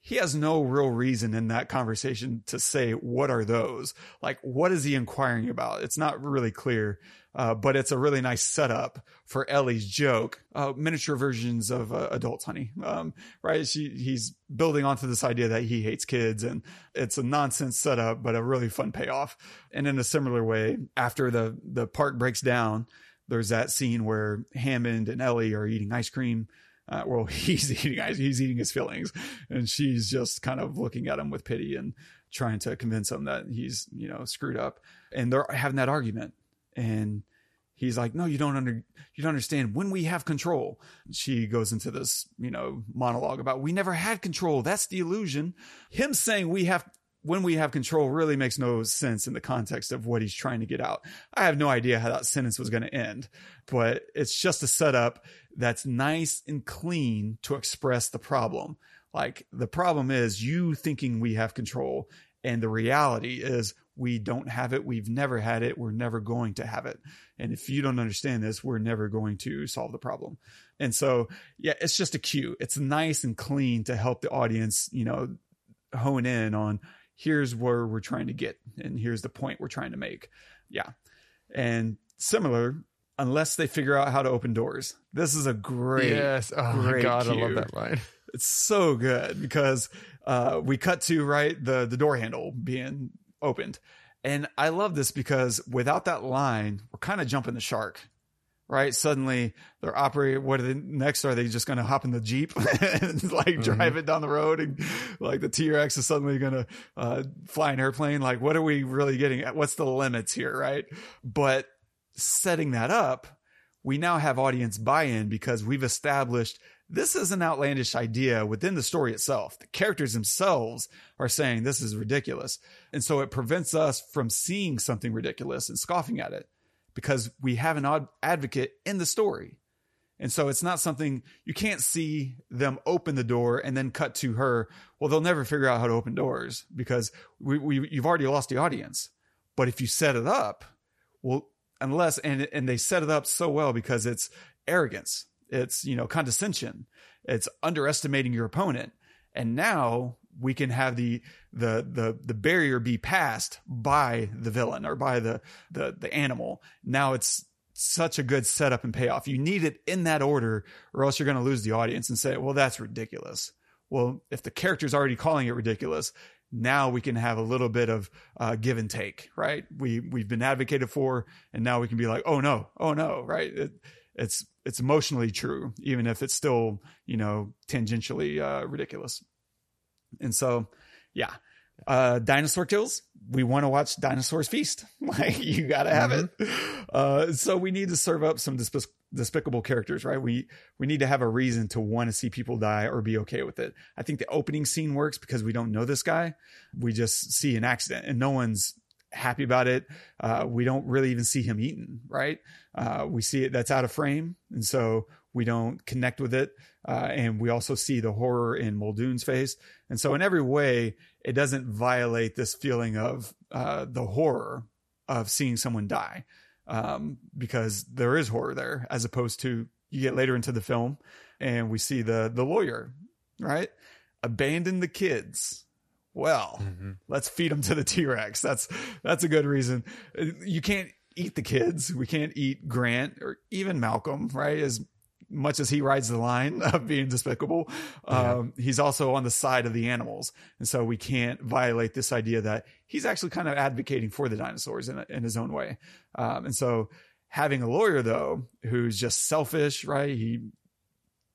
Speaker 2: He has no real reason in that conversation to say, what are those? Like, what is he inquiring about? It's not really clear. Uh, but it's a really nice setup for Ellie's joke. Uh, miniature versions of uh, adults, honey. Um, right? She, he's building onto this idea that he hates kids, and it's a nonsense setup, but a really fun payoff. And in a similar way, after the the park breaks down, there's that scene where Hammond and Ellie are eating ice cream. Uh, well, he's eating he's eating his fillings, and she's just kind of looking at him with pity and trying to convince him that he's you know screwed up. And they're having that argument. And he's like no you don't under you don't understand. When we have control she goes into this you know monologue about we never had control. That's the illusion. Him saying we have when we have control really makes no sense in the context of what he's trying to get out i have no idea how that sentence was going to end but it's just a setup that's nice and clean to express the problem like the problem is you thinking we have control and the reality is we don't have it. We've never had it. We're never going to have it. And if you don't understand this, we're never going to solve the problem. And so, yeah, it's just a cue. It's nice and clean to help the audience, you know, hone in on here's where we're trying to get and here's the point we're trying to make. Yeah. And similar, unless they figure out how to open doors. This is a great,
Speaker 3: yes. Oh my
Speaker 2: great
Speaker 3: god, I love that line.
Speaker 2: It's so good because uh, we cut to right the the door handle being opened, and I love this because without that line, we're kind of jumping the shark. Right? Suddenly they're operating. What are the next? Are they just going to hop in the Jeep and like drive it down the road? And like the T Rex is suddenly going to uh, fly an airplane? Like, what are we really getting at? What's the limits here, right? But setting that up, we now have audience buy in because we've established this is an outlandish idea within the story itself. The characters themselves are saying this is ridiculous. And so it prevents us from seeing something ridiculous and scoffing at it because we have an advocate in the story. And so it's not something you can't see them open the door and then cut to her. Well, they'll never figure out how to open doors because we, we you've already lost the audience. But if you set it up, well, unless and and they set it up so well because it's arrogance it's, you know, condescension. It's underestimating your opponent. And now we can have the the the the barrier be passed by the villain or by the the the animal. Now it's such a good setup and payoff. You need it in that order, or else you're going to lose the audience and say, "Well, that's ridiculous." Well, if the character's already calling it ridiculous, now we can have a little bit of uh, give and take, right? We we've been advocated for, and now we can be like, "Oh no, oh no," right? It, it's it's emotionally true, even if it's still you know tangentially uh, ridiculous. And so, yeah, uh, dinosaur kills. We want to watch dinosaurs feast. Like you got to have mm-hmm. it. Uh, so we need to serve up some despic- despicable characters, right? We we need to have a reason to want to see people die or be okay with it. I think the opening scene works because we don't know this guy. We just see an accident, and no one's happy about it. Uh, we don't really even see him eaten, right? Uh, we see it that's out of frame, and so we don't connect with it. Uh, and we also see the horror in Muldoon's face, and so in every way, it doesn't violate this feeling of uh, the horror of seeing someone die, um, because there is horror there, as opposed to you get later into the film, and we see the the lawyer, right, abandon the kids well, mm-hmm. let's feed them to the T Rex. That's that's a good reason. You can't eat the kids. We can't eat Grant or even Malcolm, right? As much as he rides the line of being despicable, yeah. um, he's also on the side of the animals, and so we can't violate this idea that he's actually kind of advocating for the dinosaurs in, in his own way. Um, and so having a lawyer though who's just selfish, right? He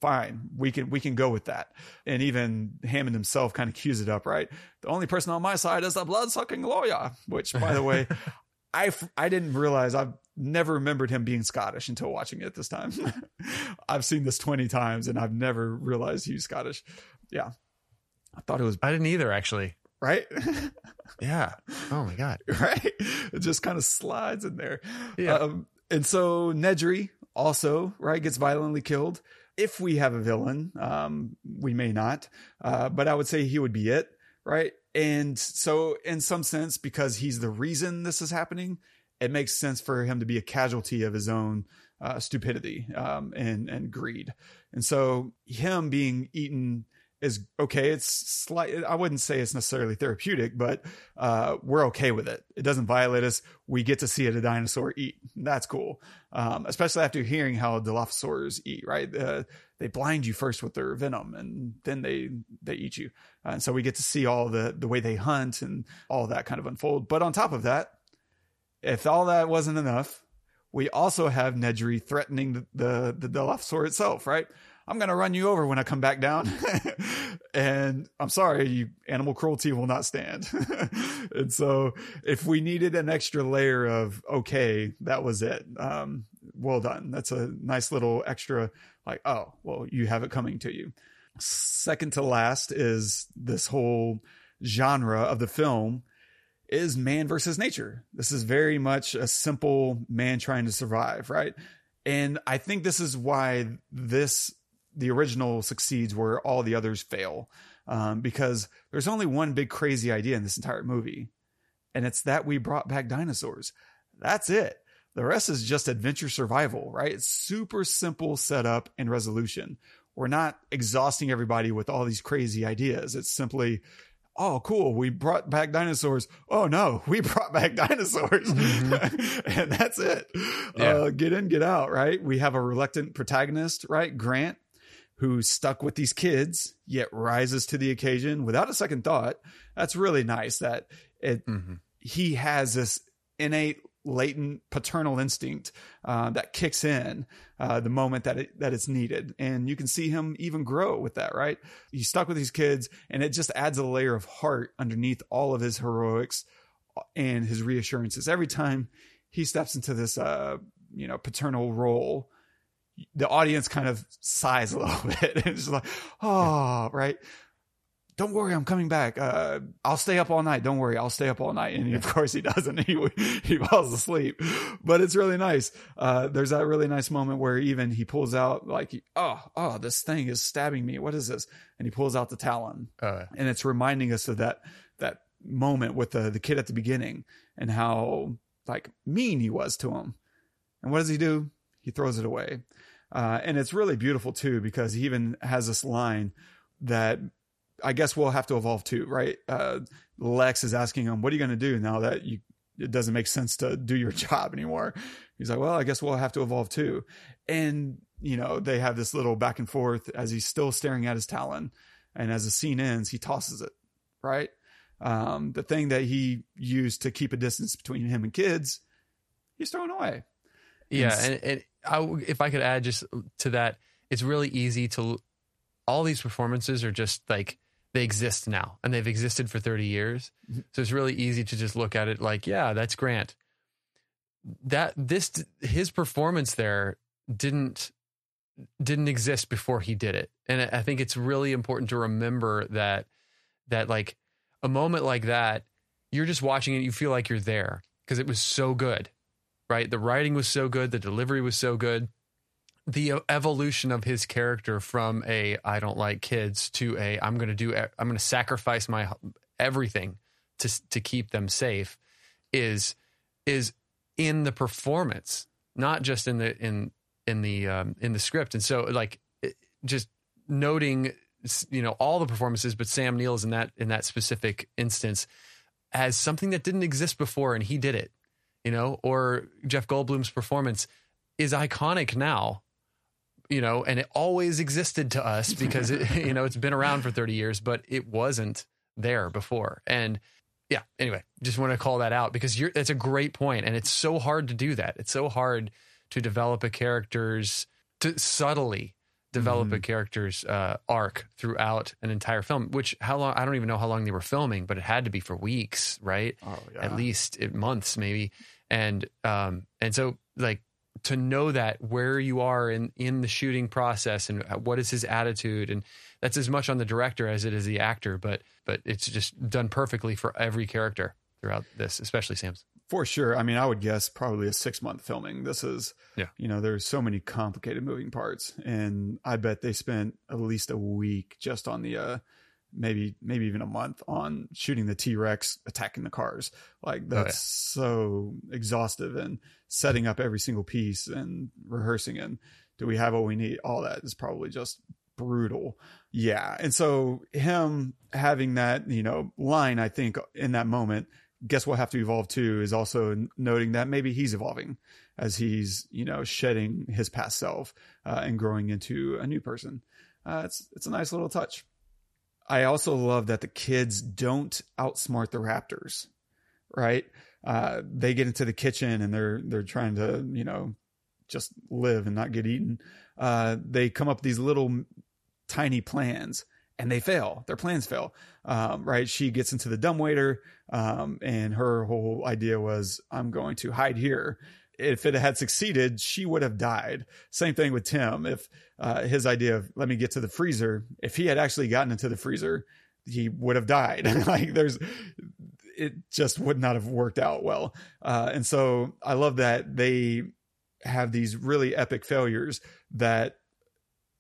Speaker 2: fine we can we can go with that and even hammond himself kind of cues it up right the only person on my side is the blood-sucking lawyer which by the way i i didn't realize i've never remembered him being scottish until watching it this time. I've seen this 20 times and i've never realized he's scottish. Yeah. I thought it was
Speaker 3: i didn't either actually.
Speaker 2: Right?
Speaker 3: Yeah. Oh my god.
Speaker 2: Right? It just kind of slides in there. Yeah. Um, and so nedry also right gets violently killed. If we have a villain, um, we may not, uh, but I would say he would be it, right? And so, in some sense, because he's the reason this is happening, it makes sense for him to be a casualty of his own uh, stupidity um, and and greed. And so, him being eaten is okay. It's slight. I wouldn't say it's necessarily therapeutic, but uh, we're okay with it. It doesn't violate us. We get to see a dinosaur eat. That's cool. Um, especially after hearing how Dilophosaurs eat. Right? Uh, they blind you first with their venom, and then they they eat you. Uh, and so we get to see all the the way they hunt and all that kind of unfold. But on top of that, if all that wasn't enough, we also have Nedry threatening the the, the itself. Right? I'm to run you over when I come back down. and I'm sorry, you animal cruelty will not stand. and so if we needed an extra layer of, okay, that was it. Um, well done. That's a nice little extra, like, oh, well, you have it coming to you. Second to last is this whole genre of the film is man versus nature. This is very much a simple man trying to survive, right? And I think this is why this the original succeeds where all the others fail um, because there's only one big crazy idea in this entire movie and it's that we brought back dinosaurs. That's it. The rest is just adventure survival right? It's super simple setup and resolution. We're not exhausting everybody with all these crazy ideas. It's simply oh cool we brought back dinosaurs oh no we brought back dinosaurs mm-hmm. and that's it yeah. uh, get in get out right we have a reluctant protagonist right grant who's stuck with these kids yet rises to the occasion without a second thought. That's really nice that it mm-hmm. he has this innate latent paternal instinct uh, that kicks in uh, the moment that it, that it's needed, and you can see him even grow with that. Right, he's stuck with these kids, and it just adds a layer of heart underneath all of his heroics and his reassurances every time he steps into this uh, you know paternal role. The audience kind of sighs a little bit, and it's like, oh, right don't worry, I'm coming back. Uh, I'll stay up all night. Don't worry, I'll stay up all night. And of course he doesn't. He he falls asleep. But it's really nice. Uh, there's that really nice moment where even he pulls out like, oh, oh, this thing is stabbing me. What is this? And he pulls out the talon,
Speaker 3: Uh,
Speaker 2: and it's reminding us of that that moment with the the kid at the beginning and how like mean he was to him. And what does he do? He throws it away. Uh, and it's really beautiful too because he even has this line that I guess we'll have to evolve too, right? Uh, Lex is asking him, "What are you going to do now that you it doesn't make sense to do your job anymore?" He's like, "Well, I guess we'll have to evolve too." And you know, they have this little back and forth as he's still staring at his talon, and as the scene ends, he tosses it, right? Um, the thing that he used to keep a distance between him and kids, he's throwing away.
Speaker 3: Yeah, and, and I, if I could add just to that, it's really easy to. All these performances are just like they exist now, and they've existed for thirty years. Mm-hmm. So it's really easy to just look at it like, yeah, that's Grant. That this his performance there didn't didn't exist before he did it, and I think it's really important to remember that that like a moment like that, you're just watching it, you feel like you're there because it was so good right? The writing was so good, the delivery was so good. The evolution of his character from a I don't like kids to a I'm going to do I'm going to sacrifice my everything to to keep them safe is is in the performance, not just in the in in the um, in the script. And so like just noting you know all the performances, but Sam Neill's in that in that specific instance as something that didn't exist before, and he did it you know, or Jeff Goldblum's performance is iconic now, you know, and it always existed to us because it, you know, it's been around for 30 years, but it wasn't there before. And yeah, anyway, just want to call that out because you're, that's a great. And it's so hard to do that. It's so hard to develop a character's, to subtly develop mm-hmm. a character's uh, arc throughout an entire film. Which how long? I don't even know how long they were filming, but it had to be for weeks, right?
Speaker 2: Oh, yeah.
Speaker 3: At least it, months, maybe. And um and so like to know that where you are in in the shooting process and what is his attitude and that's as much on the director as it is the actor, but but it's just done perfectly for every character throughout this, especially Sam's.
Speaker 2: For sure. I mean, I would guess probably a six month filming. This is,
Speaker 3: yeah.
Speaker 2: you know, there's so many complicated moving parts, and I bet they spent at least a week just on the, uh, maybe maybe even a month on shooting the T Rex attacking the cars. Like that's oh, yeah. so exhaustive and setting up every single piece and rehearsing and do we have what we need? All that is probably just brutal. Yeah. And so him having that, you know, line, I think in that moment guess we'll have to evolve too is also noting that maybe he's evolving as he's you know shedding his past self uh, and growing into a new person uh, it's it's a nice little touch i also love that the kids don't outsmart the raptors right uh, they get into the kitchen and they're they're trying to you know just live and not get eaten uh, they come up with these little tiny plans and they fail. Their plans fail. Um, right? She gets into the dumbwaiter, um, and her whole idea was, "I'm going to hide here." If it had succeeded, she would have died. Same thing with Tim. If uh, his idea of "let me get to the freezer," if he had actually gotten into the freezer, he would have died. like there's, it just would not have worked out well. Uh, and so I love that they have these really epic failures that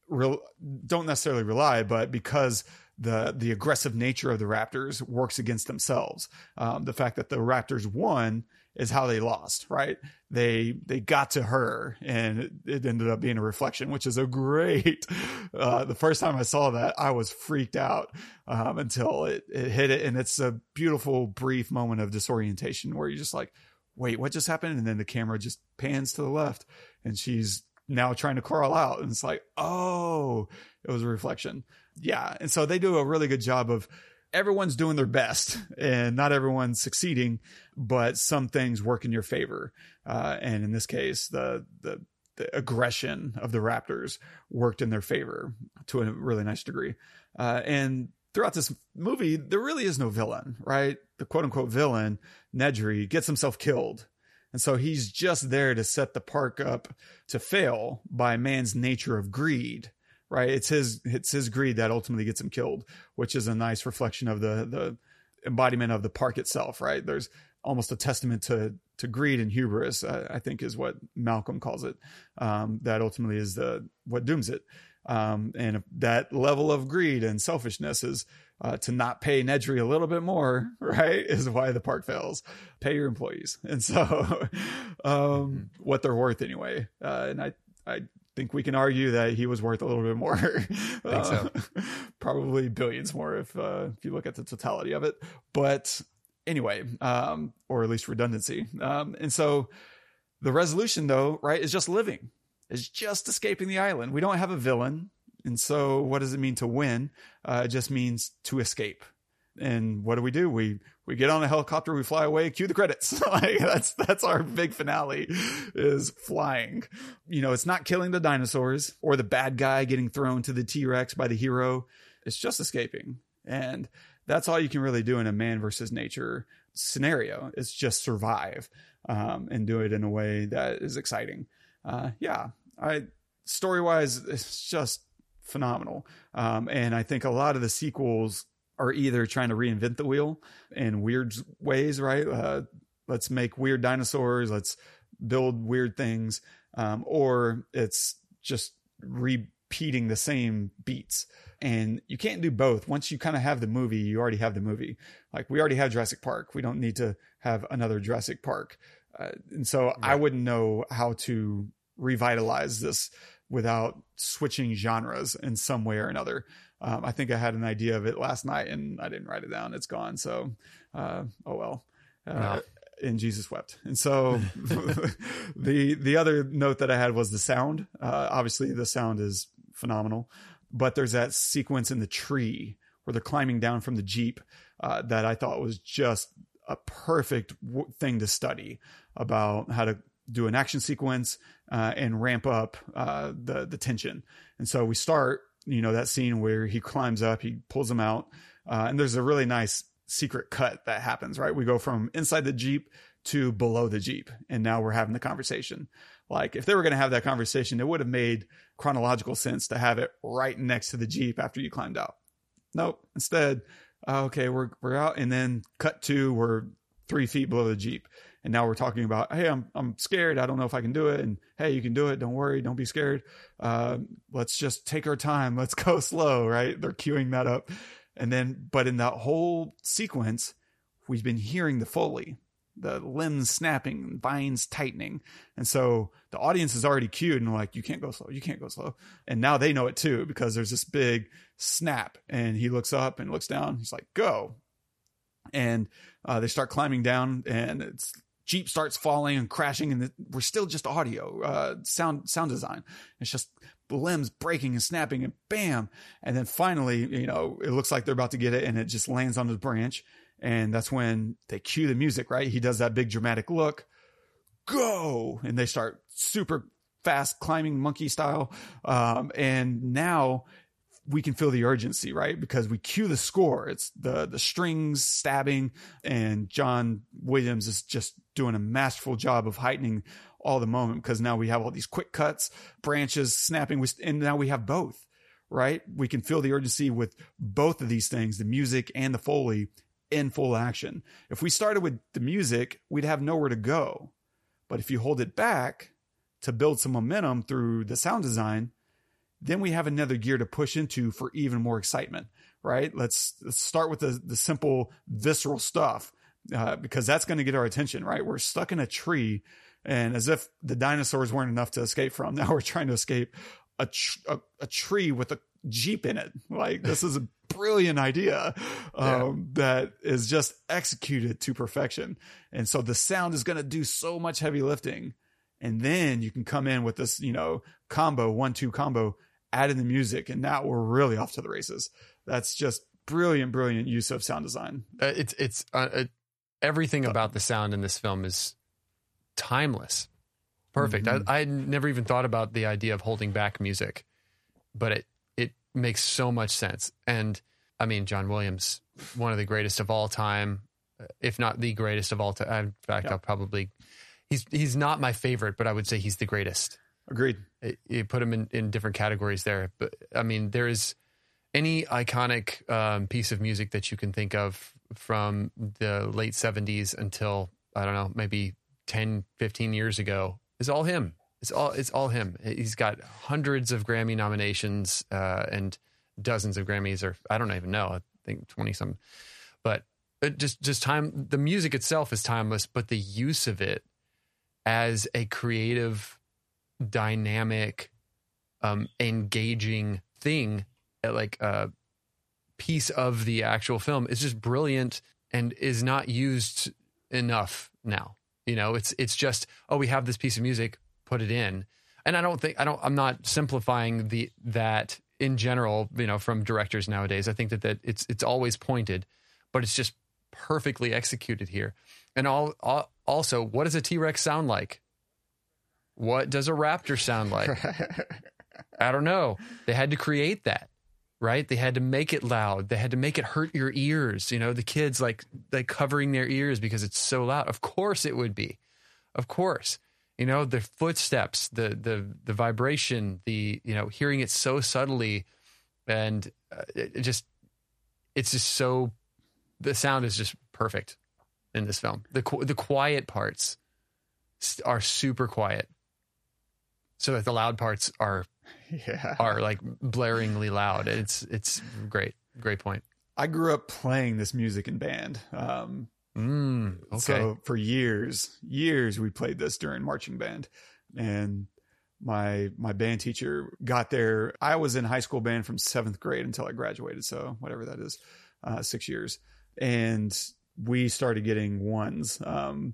Speaker 2: re- don't necessarily rely, but because the the aggressive nature of the Raptors works against themselves. Um, the fact that the Raptors won is how they lost, right? They they got to her, and it, ended up being a reflection, which is a great. Uh, the first time I saw that, I was freaked out um, until it, it hit it, and it's a beautiful, brief moment of disorientation where you're just like, "Wait, what just happened?" And then the camera just pans to the left, and she's now trying to crawl out. And it's like, oh, it was a reflection. Yeah. And so they do a really good job of everyone's doing their best and not everyone's succeeding, but some things work in your favor. Uh, and in this case, the, the, the aggression of the Raptors worked in their favor to a really nice degree. Uh, and throughout this movie, there really is no villain, right? The quote unquote villain, Nedry, gets himself killed. And so he's just there to set the park up to fail by man's nature of greed, right? It's his, it's his greed that ultimately gets him killed, which is a nice reflection of the, the embodiment of the park itself, right? There's almost a testament to, to greed and hubris, I, I think is what Malcolm calls it. Um, that ultimately is the, what dooms it. Um, and that level of greed and selfishness is uh, to not pay Nedry a little bit more, right? Is why the park fails. Pay your employees, and so um, what they're worth anyway. Uh, and I, I think we can argue that he was worth a little bit more. uh,
Speaker 3: so.
Speaker 2: probably billions more if uh, if you look at the totality of it. But anyway, um, or at least redundancy. Um, and so the resolution, though, right, is just living is just escaping the island. We don't have a villain. And so what does it mean to win? Uh, it just means to escape. And what do we do? We, we get on a helicopter, we fly away, cue the credits. like that's, that's our big finale is flying. You know, it's not killing the dinosaurs or the bad guy getting thrown to the T-Rex by the hero. It's just escaping. And that's all you can really do in a man versus nature scenario. It's just survive, um, and do it in a way that is exciting. Uh, yeah, I story wise, it's just phenomenal. Um, and I think a lot of the sequels are either trying to reinvent the wheel in weird ways, right? Uh, let's make weird dinosaurs, let's build weird things, um, or it's just repeating the same beats. And you can't do both. Once you kind of have the movie, you already have the movie. Like we already have Jurassic Park. We don't need to have another Jurassic Park. Uh, and so right. I wouldn't know how to revitalize this without switching genres in some way or another. Um, I think I had an idea of it last night and I didn't write it down. It's gone. So, uh, oh well. Uh, no. And Jesus wept. And so the the other note that I had was the sound. Uh, obviously, the sound is phenomenal, but there's that sequence in the tree where they're climbing down from the jeep uh, that I thought was just a perfect w- thing to study about how to do an action sequence uh, and ramp up uh, the the tension. And so we start, you know, that scene where he climbs up, he pulls him out, uh, and there's a really nice secret cut that happens. Right, we go from inside the jeep to below the jeep, and now we're having the conversation. Like if they were going to have that conversation, it would have made chronological sense to have it right next to the jeep after you climbed out. Nope. Instead, okay, we're we're out, and then cut to we're three feet below the jeep and now we're talking about hey i'm i'm scared. I don't know if i can do it. And hey you can do it. Don't worry. Don't be scared. Uh, let's just take our time. Let's go slow right? They're queuing that up. And then but in that whole sequence we've been hearing the foley the limbs snapping vines tightening. And so the audience is already cued and like you can't go slow. You can't go slow. And now they know it too because there's this big snap and he looks up and looks down. He's like go. And uh, they start climbing down and it's Jeep starts falling and crashing, and we're still just audio, uh, sound, sound design. It's just limbs breaking and snapping, and bam, and then finally, you know, it looks like they're about to get it, and it just lands on the branch, and that's when they cue the music. Right, he does that big dramatic look, go, and they start super fast climbing monkey style, um, and now we can feel the urgency, right? Because we cue the score. It's the the strings stabbing, and John Williams is just doing a masterful job of heightening all the moment because now we have all these quick cuts, branches snapping, and now we have both, right? We can feel the urgency with both of these things, the music and the foley in full action. If we started with the music, we'd have nowhere to go. But if you hold it back to build some momentum through the sound design, then we have another gear to push into for even more excitement, right? Let's, let's start with the, the simple visceral stuff, uh, because that's going to get our attention, right? We're stuck in a tree and as if the dinosaurs weren't enough to escape from. Now we're trying to escape a, tr- a, a, tree with a Jeep in it. Like this is a brilliant idea, um, yeah. that is just executed to perfection. And so the sound is going to do so much heavy lifting. And then you can come in with this, you know, combo, one, two combo add in the music, and now we're really off to the races. That's just brilliant, brilliant use of sound design.
Speaker 3: Uh, it's it's uh, uh, everything about the sound in this film is timeless, perfect.
Speaker 2: Mhm.
Speaker 3: I I never even thought about the idea of holding back music, but it it makes so much sense. And I mean, John Williams, one of the greatest of all time, uh, if not the greatest of all time. In fact,
Speaker 2: Yeah.
Speaker 3: I'll probably he's he's not my favorite, but I would say he's the greatest.
Speaker 2: Agreed.
Speaker 3: You put them in, in different categories there. But I mean, there is any iconic um, piece of music that you can think of from the late 70s until, I don't know, maybe 10, 15 years ago is all him. It's all, it's all him. He's got hundreds of Grammy nominations uh, and dozens of Grammys, or I don't even know, I think 20 some. But it just, just time, the music itself is timeless, but the use of it as a creative dynamic, um, engaging thing, uh, like a piece of the actual film, is just brilliant and is not used enough now. You know, it's it's just oh, we have this piece of music, put it in, and I don't think I don't. I'm not simplifying the that in general. You know, from directors nowadays, I think that that it's it's always pointed, but it's just perfectly executed here. And all, all also, what does a T Rex sound like? What does a raptor sound like? I don't know. They had to create that, right? They had to make it loud. They had to make it hurt your ears. You know, the kids like like covering their ears because it's so loud. Of course it would be. Of course. You know, the footsteps, the the the vibration, the you know, hearing it so subtly and uh, it, it just it's just so the sound is just perfect in this film. The the quiet parts are super quiet. So that the loud parts are
Speaker 2: Yeah.
Speaker 3: are like blaringly loud. It's it's great. Great point.
Speaker 2: I grew up playing this music in band. Um,
Speaker 3: Mm, okay.
Speaker 2: So for years, years we played this during marching band, and my my band teacher got there. I was in high school band from seventh grade until I graduated, so whatever that is, uh, six years, and we started getting ones, um,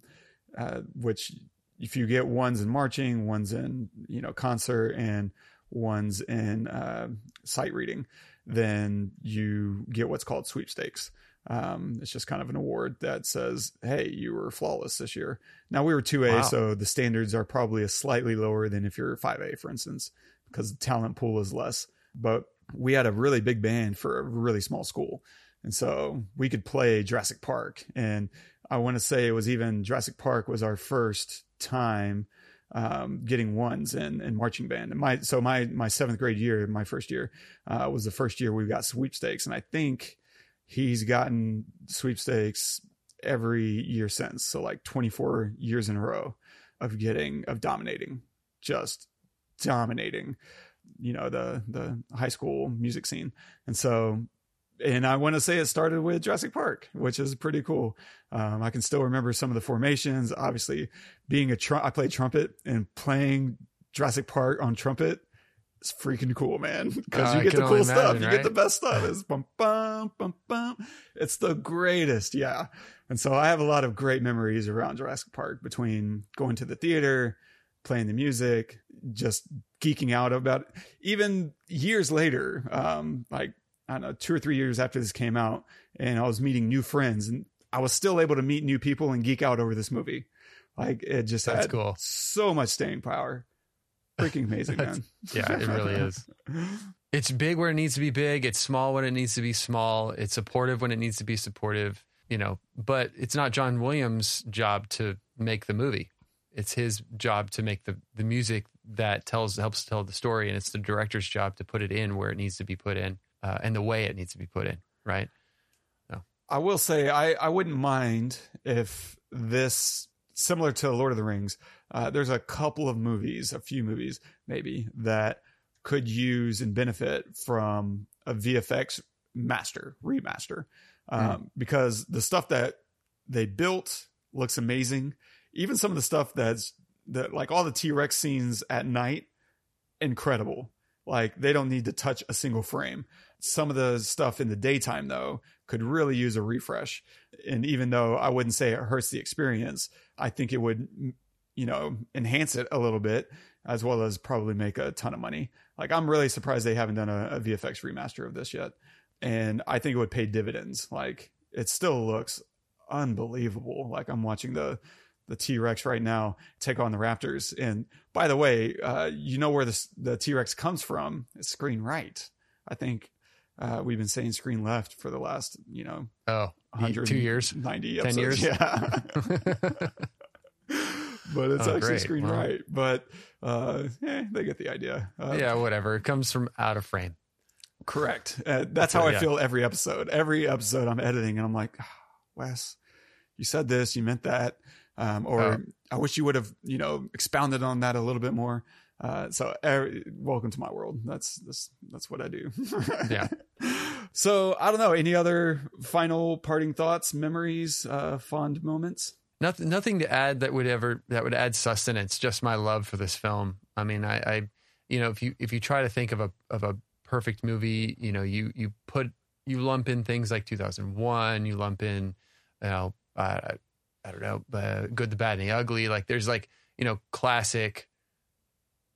Speaker 2: uh, which if you get ones in marching, ones in you know concert, and ones in uh, sight reading, then you get what's called sweepstakes. Um, it's just kind of an award that says, "Hey, you were flawless this year." Now we were two A,
Speaker 3: Wow.
Speaker 2: so the standards are probably a slightly lower than if you're five A, for instance, because the talent pool is less. But we had a really big band for a really small school, and so we could play Jurassic Park. And I want to say it was even Jurassic Park was our first time um, getting ones in, in marching band. And my so my my seventh grade year, my first year, uh, was the first year we got sweepstakes, and I think he's gotten sweepstakes every year since. So like 24 years in a row of getting of dominating, just dominating, you know, the the high school music scene. And so and I want to say it started with Jurassic Park, which is pretty cool. Um, I can still remember some of the formations. Obviously, being a tr- I played trumpet and playing Jurassic Park on trumpet is freaking cool, man. Because
Speaker 3: Uh,
Speaker 2: you get the cool stuff,
Speaker 3: imagine,
Speaker 2: you get the best stuff. It's bum bum bum bum. It's the greatest, yeah. And so I have a lot of great memories around Jurassic Park between going to the theater, playing the music, just geeking out about it. Even years later, um, like I don't know, two or three years after this came out, and I was meeting new friends, and I was still able to meet new people and geek out over this movie. Like it just
Speaker 3: That's
Speaker 2: had
Speaker 3: cool.
Speaker 2: so much staying power. Freaking amazing, man.
Speaker 3: Yeah, it really is. It's big where it needs to be big. It's small when it needs to be small. It's supportive when it needs to be supportive. You know, but it's not John Williams' job to make the movie. It's his job to make the the music that tells helps tell the story, and it's the director's job to put it in where it needs to be put in, uh, and the way it needs to be put in. Right?
Speaker 2: I will say I, I wouldn't mind if this similar to Lord of the Rings. Uh, there's a couple of movies, a few movies maybe that could use and benefit from a VFX master remaster um, because the stuff that they built looks amazing. Even some of the stuff that's that like all the T Rex scenes at night, incredible. Like they don't need to touch a single frame. Some of the stuff in the daytime though could really use a refresh. And even though I wouldn't say it hurts the experience, I think it would, you know, enhance it a little bit as well as probably make a ton of money. Like I'm really surprised they haven't done a, a VFX remaster of this yet. and I think it would pay dividends. Like it still looks unbelievable. Like I'm watching the the T Rex right now take on the Raptors. And by the way, uh, you know where the the T Rex comes from? It's screen right. I think uh, we've been saying screen left for the last you know
Speaker 3: oh two years,
Speaker 2: ninety,
Speaker 3: 10 years,
Speaker 2: yeah. but it's
Speaker 3: Oh,
Speaker 2: actually
Speaker 3: great.
Speaker 2: screen right. But uh, eh, they get the idea. Uh,
Speaker 3: yeah, whatever. It comes from out of frame.
Speaker 2: Correct. Uh, that's how
Speaker 3: So,
Speaker 2: I
Speaker 3: yeah.
Speaker 2: feel every episode. Every episode I'm editing, and I'm like, "Ah, Wes, you said this, you meant that, um, or
Speaker 3: Oh.
Speaker 2: I wish you would have, you know, expounded on that a little bit more. Uh, so, every, welcome to my world. That's that's that's what I do.
Speaker 3: Yeah.
Speaker 2: So I don't know. Any other final parting thoughts, memories, uh, fond moments?
Speaker 3: Nothing, nothing to add that would ever that would add sustenance. Just my love for this film. I mean, I, I, you know, if you if you try to think of a of a perfect movie, you know, you you put you lump in things like 2001, you lump in, you know, uh, I don't know, uh, Good, the Bad, and the Ugly. Like there's like you know classic,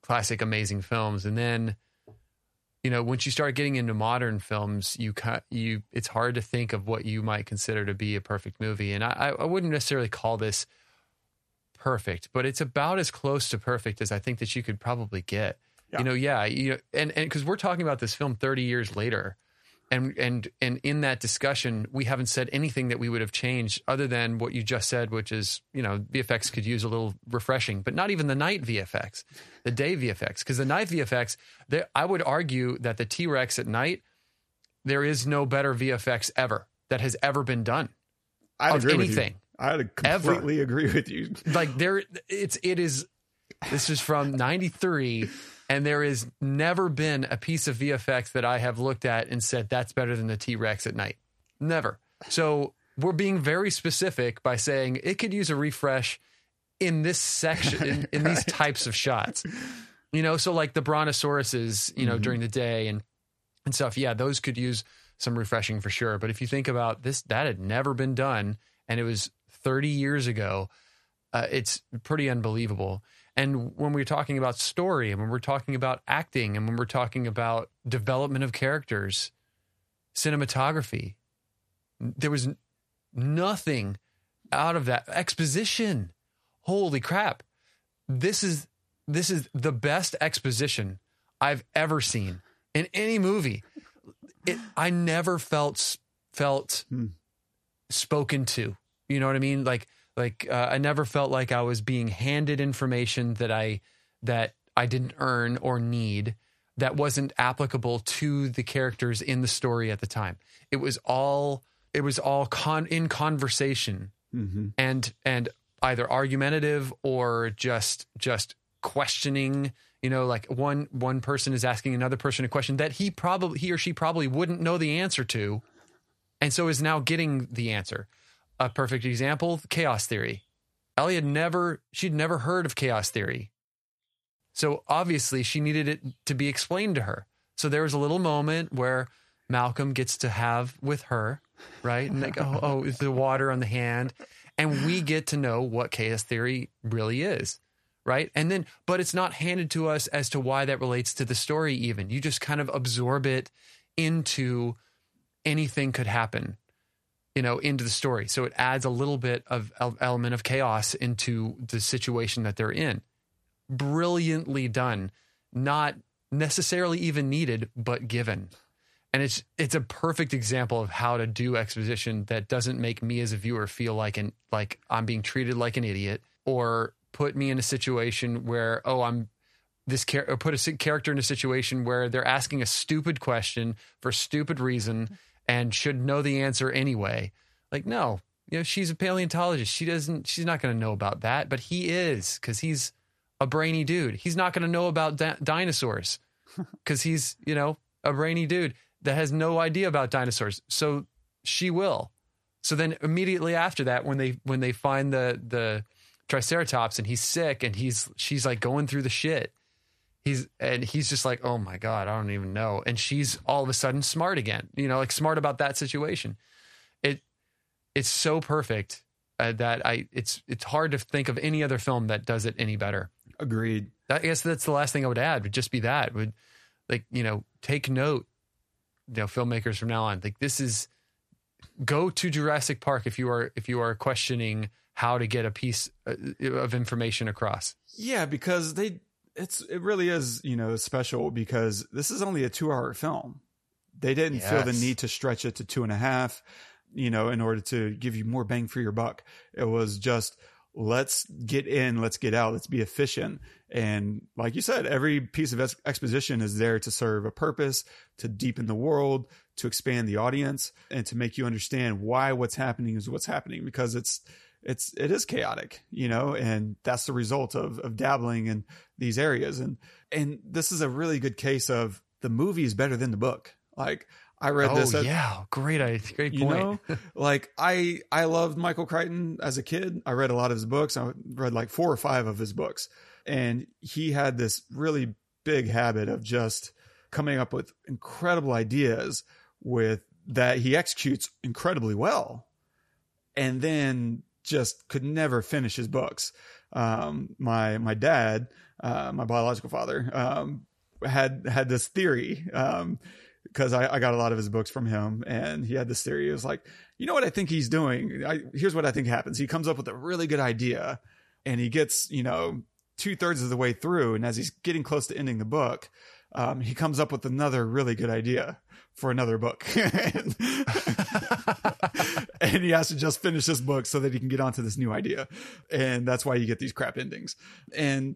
Speaker 3: classic amazing films, and then. You know, once you start getting into modern films, you you it's hard to think of what you might consider to be a perfect movie, and I, I wouldn't necessarily call this perfect, but it's about as close to perfect as I think that you could probably get.
Speaker 2: Yeah.
Speaker 3: You know, yeah, you know, and and because we're talking about this film 30 years later, and and and in that discussion, we haven't said anything that we would have changed other than what you just said, which is you know VFX could use a little refreshing, but not even the night VFX, the day VFX, because the night VFX, there, I would argue that the T Rex at night, there is no better VFX ever that has ever been done.
Speaker 2: I agree with
Speaker 3: anything.
Speaker 2: you. I
Speaker 3: Ever.
Speaker 2: completely agree with you.
Speaker 3: like there it's it is this is from 93 and there has never been a piece of VFX that I have looked at and said that's better than the T-Rex at night. Never. So we're being very specific by saying it could use a refresh in this section in, in these types of shots. You know, so like the brontosauruses, you know, during the day and and stuff, yeah, those could use some refreshing for sure. But if you think about this, that had never been done, and it was 30 years ago. Uh, it's pretty unbelievable. And when we're talking about story, and when we're talking about acting, and when we're talking about development of characters, cinematography, there was nothing out of that exposition. Holy crap! This is this is the best exposition I've ever seen in any movie. It, I never felt felt
Speaker 2: Hmm.
Speaker 3: spoken to. You know what I mean? Like like uh, I never felt like I was being handed information that I that I didn't earn or need that wasn't applicable to the characters in the story at the time. It was all it was all con in conversation
Speaker 2: Mm-hmm.
Speaker 3: and and either argumentative or just just questioning you know like one one person is asking another person a question that he probably he or she probably wouldn't know the answer to and so is now getting the answer a perfect example chaos theory. Ellie had never she'd never heard of chaos theory. So obviously she needed it to be explained to her. So there was a little moment where malcolm gets to have with her right? And like oh, oh the water on the hand? And we get to know what chaos theory really is right? And then but it's not handed to us as to why that relates to the story even. You just kind of absorb it into anything could happen you know into the story. So it adds a little bit of element of chaos into the situation that they're in. Brilliantly done. Not necessarily even needed but given. And it's it's a perfect example of how to do exposition that doesn't make me as a viewer feel like an like I'm being treated like an idiot or put me in a situation where oh I'm this char- or put a character in a situation where they're asking a stupid question for stupid reason and should know the answer anyway like no you know she's a paleontologist she doesn't she's not going to know about that but he is cuz he's a brainy dude he's not going to know about di- dinosaurs cuz he's you know a brainy dude that has no idea about dinosaurs. So she will. So then immediately after that, when they when they find the the Triceratops and he's sick and he's she's like going through the shit. He's and he's just like, oh my god, I don't even know. And she's all of a sudden smart again. You know, like smart about that situation. It it's so perfect uh, that I it's it's hard to think of any other film that does it any better.
Speaker 2: Agreed.
Speaker 3: I guess that's the last thing I would add would just be that would like you know take note you know filmmakers from now on. Like this is go to Jurassic Park if you are if you are questioning how to get a piece uh, of information across.
Speaker 2: Yeah, because they it's it really is you know special because this is only a two hour film. They didn't feel the need to stretch it to two and a half, you know, in order to give you more bang for your buck. It was just let's get in, let's get out, let's be efficient. And like you said, every piece of exposition is there to serve a purpose, to deepen the world, to expand the audience, and to make you understand why what's happening is what's happening because it's it's it is chaotic, you know, and that's the result of of dabbling in these areas. And and this is a really good case of the movie is better than the book. Like I read
Speaker 3: oh
Speaker 2: this at,
Speaker 3: yeah, great, I great point.
Speaker 2: know like i i loved michael crichton as a kid i read a lot of his books i read like four or five of his books and he had this really big habit of just coming up with incredible ideas with that he executes incredibly well and then just could never finish his books um my my dad uh my biological father um had had this theory um because I, I got a lot of his books from him and he had this theory. He was like, you know what I think he's doing? I, here's what I think happens. He comes up with a really good idea and he gets, you know, two thirds of the way through. And as he's getting close to ending the book, um, he comes up with another really good idea for another book. and, and he has to just finish this book so that he can get onto this new idea. And that's why you get these crap endings. And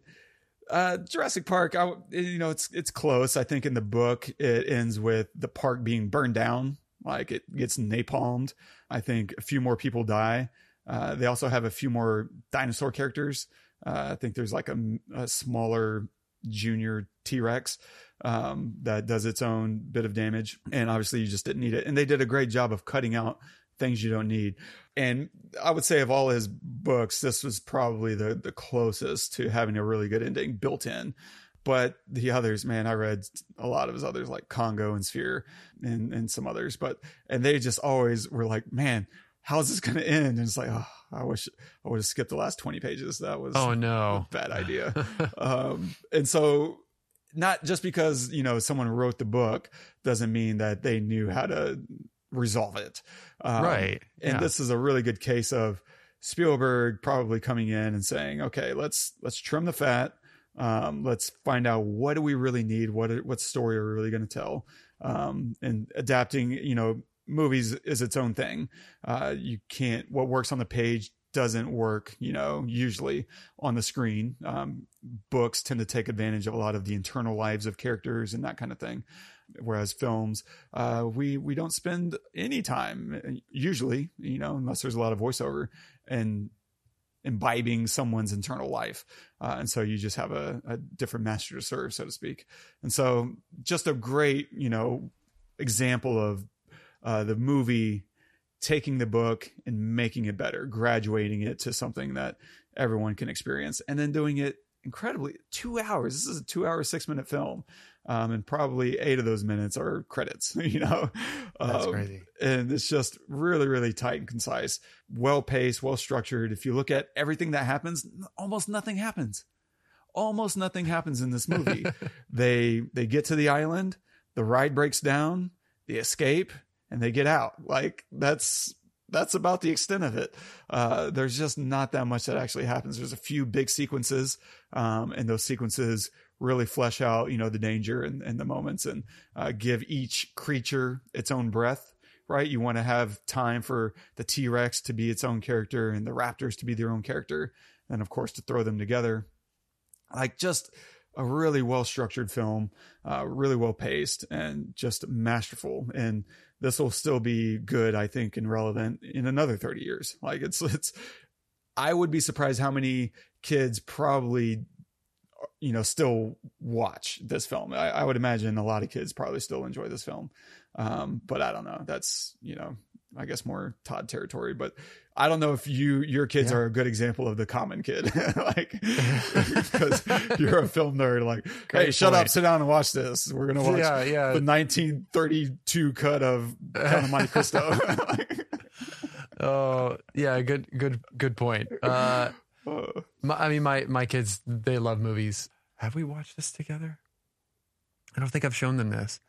Speaker 2: uh, Jurassic Park, I, you know, it's it's close. I think in the book it ends with the park being burned down, like it gets napalmed. I think a few more people die. Uh, they also have a few more dinosaur characters. Uh, I think there's like a, a smaller junior T Rex um, that does its own bit of damage, and obviously you just didn't need it. And they did a great job of cutting out things you don't need. And I would say of all his books, this was probably the the closest to having a really good ending built in. But the others, man, I read a lot of his others like Congo and Sphere and and some others, but and they just always were like, man, how's this going to end? And it's like, oh, I wish I would have skipped the last twenty pages. That was
Speaker 3: Oh no,
Speaker 2: a bad idea. um, and so not just because you know someone wrote the book doesn't mean that they knew how to resolve it um,
Speaker 3: right?
Speaker 2: and
Speaker 3: yeah.
Speaker 2: this is a really good case of spielberg probably coming in and saying okay let's let's trim the fat um, let's find out what do we really need what what story are we really going to tell um, and adapting you know movies is its own thing. Uh, you can't what works on the page doesn't work you know usually on the screen. Um, books tend to take advantage of a lot of the internal lives of characters and that kind of thing. Whereas films uh, we we don't spend any time usually you know unless there's a lot of voiceover and imbibing someone's internal life. Uh, and so you just have a, a different master to serve so to speak. And so just a great you know example of uh, the movie taking the book and making it better graduating it to something that everyone can experience and then doing it incredibly two hours. This is a two hour six minute film um, and probably eight of those minutes are credits you know?
Speaker 3: That's
Speaker 2: Um,
Speaker 3: crazy.
Speaker 2: and it's just really really tight and concise well paced well structured if you look at everything that happens almost nothing happens. Almost nothing happens in this movie. They they get to the island the ride breaks down they escape and they get out. Like that's that's about the extent of it. Uh there's just not that much that actually happens. There's a few big sequences um and those sequences really flesh out you know the danger and, and the moments and uh, give each creature its own breath right? You want to have time for the t-rex to be its own character and the raptors to be their own character and of course to throw them together. Like just a really well structured film, uh, really well paced, and just masterful. And this will still be good, I think, and relevant in another thirty years. Like it's it's. I would be surprised how many kids probably, you know, still watch this film. I, I would imagine a lot of kids probably still enjoy this film, um, but I don't know. That's you know, I guess more Todd territory, but. I don't know if you your kids
Speaker 3: Yeah.
Speaker 2: are a good example of the common kid, like because you're a film nerd. Like, hey,
Speaker 3: Great
Speaker 2: shut up, sit down and watch this. We're gonna watch
Speaker 3: yeah, yeah.
Speaker 2: the 1932 cut of Count of Monte Cristo.
Speaker 3: Oh, yeah. Good, good, good point. Uh, my, I mean, my my kids they love movies. Have we watched this together? I don't think I've shown them this.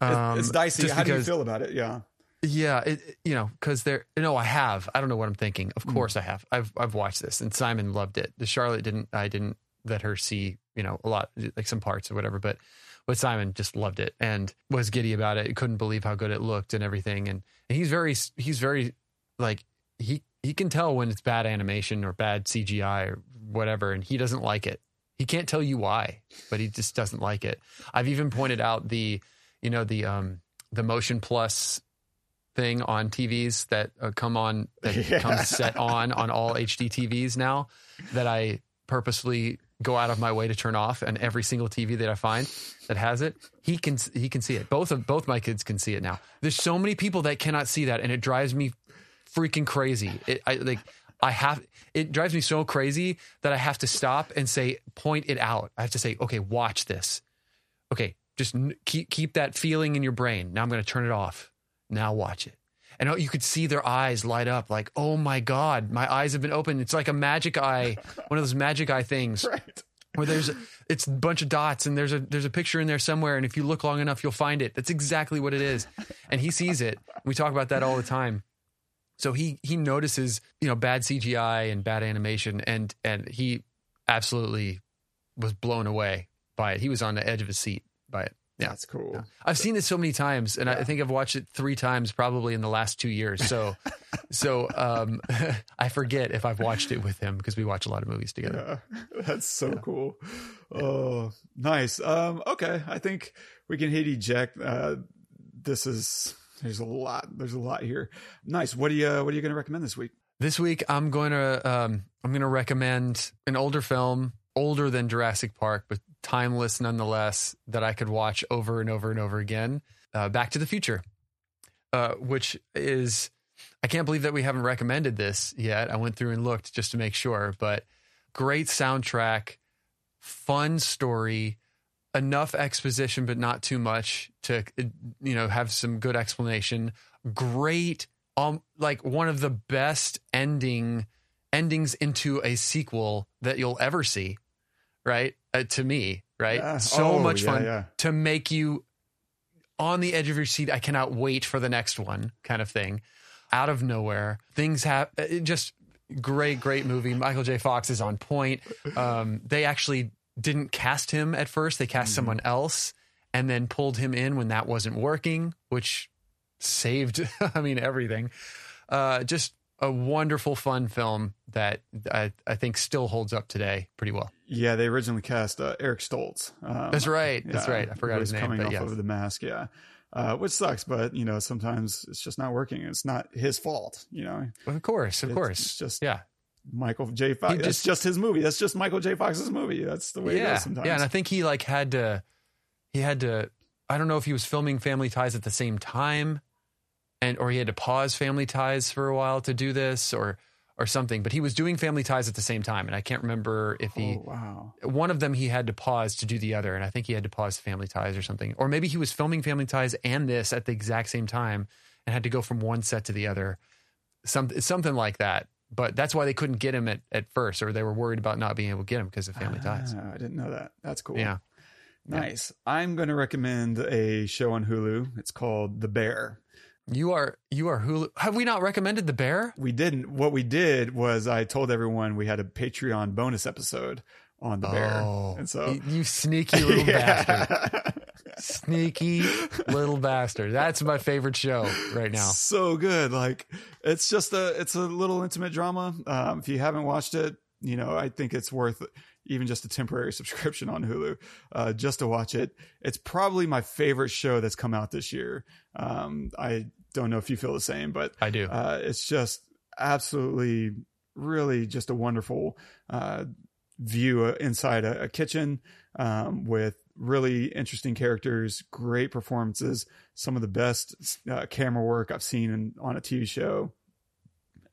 Speaker 3: Um,
Speaker 2: it's dicey.
Speaker 3: just
Speaker 2: How do you feel about it? Yeah.
Speaker 3: Yeah, it, you know, because they're no, I have. I don't know what I'm thinking. Of
Speaker 2: Mm.
Speaker 3: course, I have. I've I've watched this, and Simon loved it. The Charlotte didn't. I didn't let her see, you know, a lot, like some parts or whatever. But but Simon just loved it and was giddy about it. Couldn't believe how good it looked and everything. And, and he's very he's very like he he can tell when it's bad animation or bad CGI or whatever, and he doesn't like it. He can't tell you why, but he just doesn't like it. I've even pointed out the, you know, the um the motion plus thing on TVs that uh, come on that
Speaker 2: Yeah.
Speaker 3: comes set on on all HD TVs now that I purposely go out of my way to turn off and every single TV that I find that has it he can he can see it. Both of both my kids can see it now. There's so many people that cannot see that and it drives me freaking crazy. It I like I have it drives me so crazy that I have to stop and say point it out. I have to say okay watch this. Okay just n- keep keep that feeling in your brain. Now I'm going to turn it off now watch it. And oh, you could see their eyes light up like oh my god my eyes have been opened. It's like a magic eye one of those magic eye things.
Speaker 2: Right.
Speaker 3: where there's it's a bunch of dots and there's a there's a picture in there somewhere. And if you look long enough you'll find it. That's exactly what it is. And he sees it. We talk about that all the time. So he he notices you know bad cgi and bad animation. And and he absolutely was blown away by it. He was on the edge of his seat by it yeah
Speaker 2: That's cool.
Speaker 3: I've seen it so many times, and I I think I've watched it three times probably in the last two years. So, so um, I forget if I've watched it with him because we watch a lot of movies together.
Speaker 2: Yeah, that's so cool. Oh, nice. Um, okay, I think we can hit eject. Uh, this is there's a lot. There's a lot here. Nice. What do you What are you going to recommend this week?
Speaker 3: This week, I'm going to um, I'm going to recommend an older film, older than Jurassic Park, but timeless nonetheless, that I could watch over and over and over again. Uh, Back to the Future, uh, which is I can't believe that we haven't recommended this yet. I went through and looked just to make sure, but great soundtrack, fun story, enough exposition but not too much to you know have some good explanation. Great um like one of the best ending endings into a sequel that you'll ever see, right? Uh, to me, right?
Speaker 2: Yeah.
Speaker 3: So
Speaker 2: Oh,
Speaker 3: much fun
Speaker 2: yeah.
Speaker 3: to make you on the edge of your seat. I cannot wait for the next one, kind of thing. Out of nowhere, things have just great, great movie. Michael J. Fox is on point. Um, they actually didn't cast him at first; they cast someone else, and then pulled him in when that wasn't working, which saved. I mean, everything. Uh, just a wonderful, fun film that I, I think still holds up today pretty well.
Speaker 2: Yeah, they originally cast uh, Eric Stoltz. Um,
Speaker 3: That's right. That's right. I forgot his name,
Speaker 2: Coming
Speaker 3: but
Speaker 2: off
Speaker 3: yeah.
Speaker 2: of the mask. Yeah. Uh, which sucks, but you know, sometimes it's just not working. It's not his fault, you know.
Speaker 3: Of course, of
Speaker 2: It's-
Speaker 3: course.
Speaker 2: it's just-
Speaker 3: yeah.
Speaker 2: Michael J. Fox. That's
Speaker 3: just-
Speaker 2: just his movie. That's just Michael J. Fox's movie. That's the way it
Speaker 3: yeah,
Speaker 2: goes sometimes.
Speaker 3: yeah, and I think he like had to, he had to. I don't know if he was filming Family Ties at the same time, and or he had to pause Family Ties for a while to do this, or or something. But he was doing Family Ties at the same time, and I can't remember if he
Speaker 2: oh wow.
Speaker 3: one of them he had to pause to do the other, and I think he had to pause Family Ties or something, or maybe he was filming Family Ties and this at the exact same time and had to go from one set to the other, something something like that. But that's why they couldn't get him at, at first, or they were worried about not being able to get him because of Family Ties.
Speaker 2: Ah, I didn't know that. That's cool.
Speaker 3: Yeah.
Speaker 2: Nice. I'm going to recommend a show on Hulu. It's called The Bear.
Speaker 3: You are you are Hulu. Have we not recommended the bear?
Speaker 2: We didn't. What we did was I told everyone we had a Patreon bonus episode on The Bear. And so,
Speaker 3: you, you sneaky little bastard, sneaky little bastard. That's my favorite show right now.
Speaker 2: so good. Like it's just a it's a little intimate drama. Um, if you haven't watched it, you know I think it's worth even just a temporary subscription on Hulu uh, just to watch it. It's probably my favorite show that's come out this year. Um, I don't know if you feel the same, but
Speaker 3: I do.
Speaker 2: uh, it's just absolutely, really just a wonderful uh, view inside a, a kitchen um, with really interesting characters, great performances, some of the best uh, camera work I've seen in, on a TV show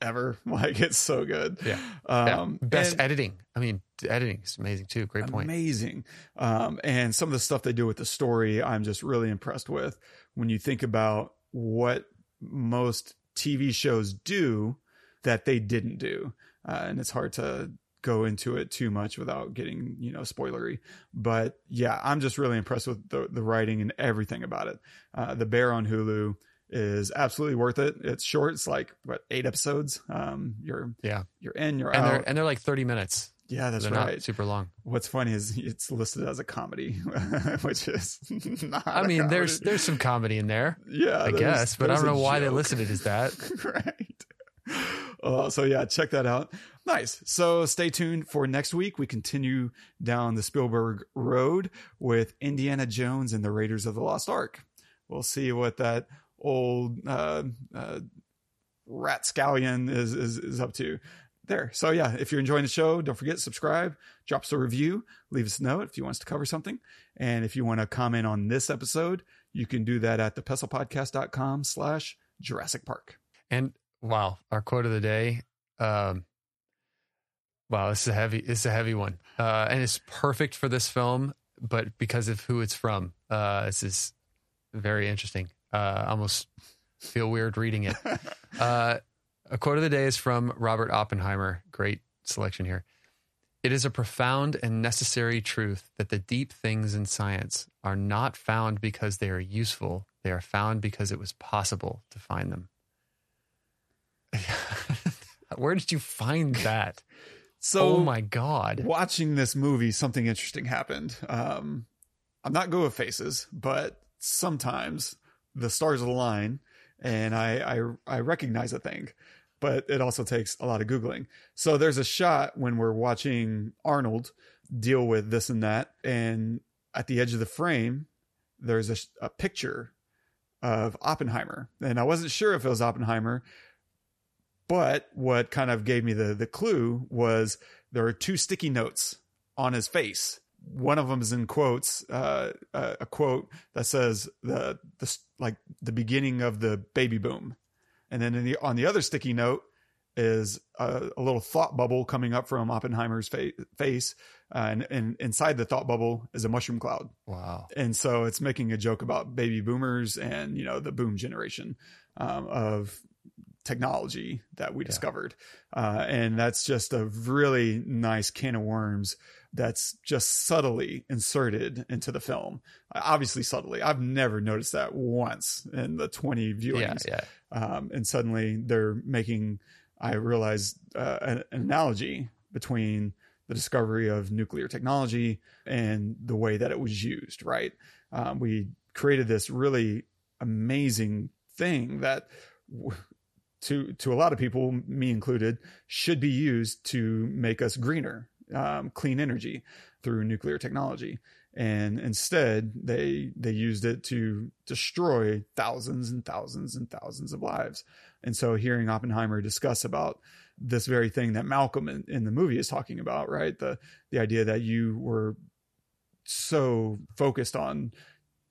Speaker 2: ever. Like it's so good.
Speaker 3: Yeah.
Speaker 2: Um,
Speaker 3: yeah. Best
Speaker 2: and-
Speaker 3: editing. I mean, editing is amazing too. Great point.
Speaker 2: Amazing. Um, and some of the stuff they do with the story, I'm just really impressed with. When you think about what most TV shows do that they didn't do, uh, and it's hard to go into it too much without getting you know spoilery. But yeah, I'm just really impressed with the the writing and everything about it. Uh, the Bear on Hulu is absolutely worth it. It's short. It's like what eight episodes. Um, you're
Speaker 3: Yeah.
Speaker 2: you're in, you're
Speaker 3: And
Speaker 2: out.
Speaker 3: they're and they're like 30 minutes.
Speaker 2: yeah, that's
Speaker 3: they're
Speaker 2: right.
Speaker 3: not super long.
Speaker 2: What's funny is it's listed as a comedy, which is not.
Speaker 3: I mean, there's there's some comedy in there,
Speaker 2: yeah,
Speaker 3: I guess, but I don't know why they listed it as that.
Speaker 2: right. Uh, so yeah, check that out. Nice. So stay tuned for next week. We continue down the Spielberg road with Indiana Jones and the Raiders of the Lost Ark. We'll see what that old uh, uh, rat scallion is, is is up to there. So yeah, if you're enjoying the show, don't forget subscribe, drop us a review, leave us a note if you want us to cover something, and if you want to comment on this episode, you can do that at thepestlepodcast.com slash Jurassic Park.
Speaker 3: And wow, our quote of the day. Um, wow, this is a heavy. Is a heavy one, uh, and it's perfect for this film, but because of who it's from, uh, this is very interesting. Uh, almost feel weird reading it. Uh, a quote of the day is from Robert Oppenheimer. Great selection here. It is a profound and necessary truth that the deep things in science are not found because they are useful. They are found because it was possible to find them. Where did you find that?
Speaker 2: So
Speaker 3: oh my God.
Speaker 2: watching this movie, something interesting happened. Um, I'm not good with faces, but sometimes the stars align and I, I, I recognize a thing, but it also takes a lot of Googling. So there's a shot when we're watching Arnold deal with this and that. And at the edge of the frame, there's a, a picture of Oppenheimer. And I wasn't sure if it was Oppenheimer, but what kind of gave me the, the clue was there are two sticky notes on his face. One of them is in quotes, uh, a, quote that says the the like the beginning of the baby boom, and then in the on the other sticky note is a, a little thought bubble coming up from Oppenheimer's fa- face, uh, and, and inside the thought bubble is a mushroom cloud.
Speaker 3: Wow.
Speaker 2: and so it's making a joke about baby boomers and you know the boom generation um, of technology that we discovered. Uh, and that's just a really nice can of worms that's just subtly inserted into the film. Obviously subtly. I've never noticed that once in the 20 viewings.
Speaker 3: Yeah, yeah.
Speaker 2: um, and suddenly they're making i realized uh, an, an analogy between the discovery of nuclear technology and the way that it was used right? Um, we created this really amazing thing that w- to to a lot of people me included should be used to make us greener um, clean energy through nuclear technology. And instead they they used it to destroy thousands and thousands and thousands of lives. And so hearing oppenheimer discuss about this very thing that malcolm in, in the movie is talking about right? The the idea that you were so focused on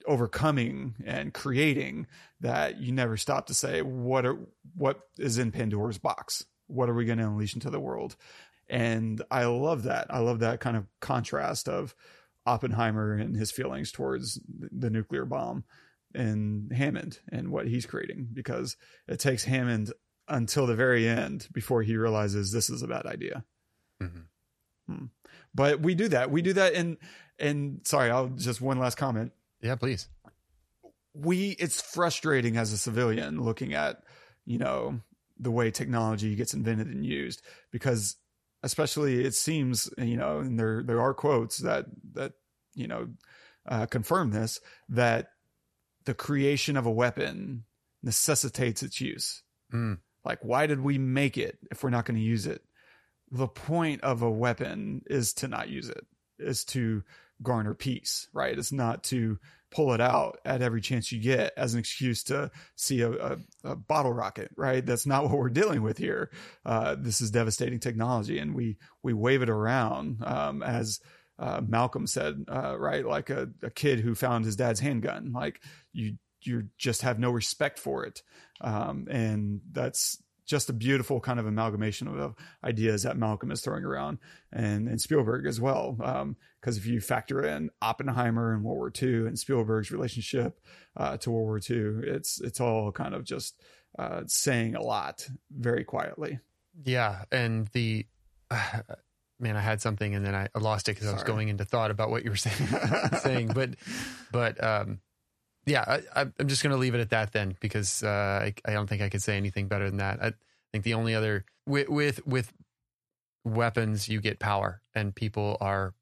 Speaker 2: overcoming and creating that you never stop to say what are what is in pandora's box? What are we going to unleash into the world and i love that i love that kind of contrast of oppenheimer and his feelings towards the nuclear bomb and hammond and what he's creating because it takes hammond until the very end before he realizes this is a bad idea
Speaker 3: Mhm.
Speaker 2: Hmm. but we do that we do that in and sorry i'll just one last comment
Speaker 3: Yeah, please.
Speaker 2: we it's frustrating as a civilian looking at you know the way technology gets invented and used because especially it seems you know and there there are quotes that that you know uh, confirm this that the creation of a weapon necessitates its use.
Speaker 3: Mm.
Speaker 2: like why did we make it if we're not going to use it? The point of a weapon is to not use it is to garner peace right? It's not to pull it out at every chance you get as an excuse to see a, a, a bottle rocket right? That's not what we're dealing with here. Uh, this is devastating technology and we we wave it around um, as uh, malcolm said uh, right? Like a, a kid who found his dad's handgun. Like you you just have no respect for it. Um, and that's just a beautiful kind of amalgamation of, ideas that Malcolm is throwing around and, and Spielberg as well. Because if you factor in Oppenheimer and World War II and Spielberg's relationship uh, to World War II, it's it's all kind of just uh, saying a lot very quietly.
Speaker 3: Yeah, and the man, I had something and then I lost it because I was going into thought about what you were saying. saying, but, but, um, yeah, I, I'm just going to leave it at that then because uh, I, I don't think I could say anything better than that. I think the only other with with with weapons you get power, and people are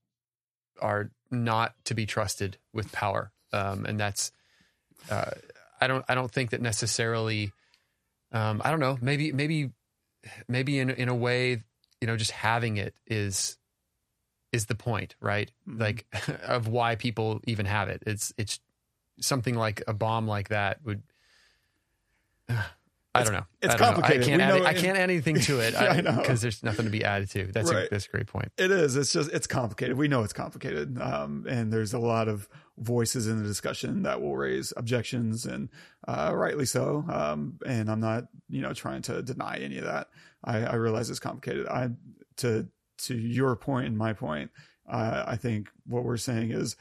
Speaker 3: are not to be trusted with power, um, and that's uh, I don't I don't think that necessarily. Um, I don't know. Maybe maybe maybe in in a way, you know, just having it is is the point, right? Mm-hmm. Like of why people even have it. It's it's something like a bomb like that would. I don't know.
Speaker 2: It's
Speaker 3: I
Speaker 2: complicated.
Speaker 3: Know. I can't. Add,
Speaker 2: it,
Speaker 3: I can't add anything to it
Speaker 2: because
Speaker 3: there's nothing to be added to. That's right. a, that's a great point.
Speaker 2: It is. It's just it's complicated. We know it's complicated, um, and there's a lot of voices in the discussion that will raise objections, and uh, rightly so. Um, and I'm not, you know, trying to deny any of that. I, I realize it's complicated. I to to your point and my point. Uh, I think what we're saying is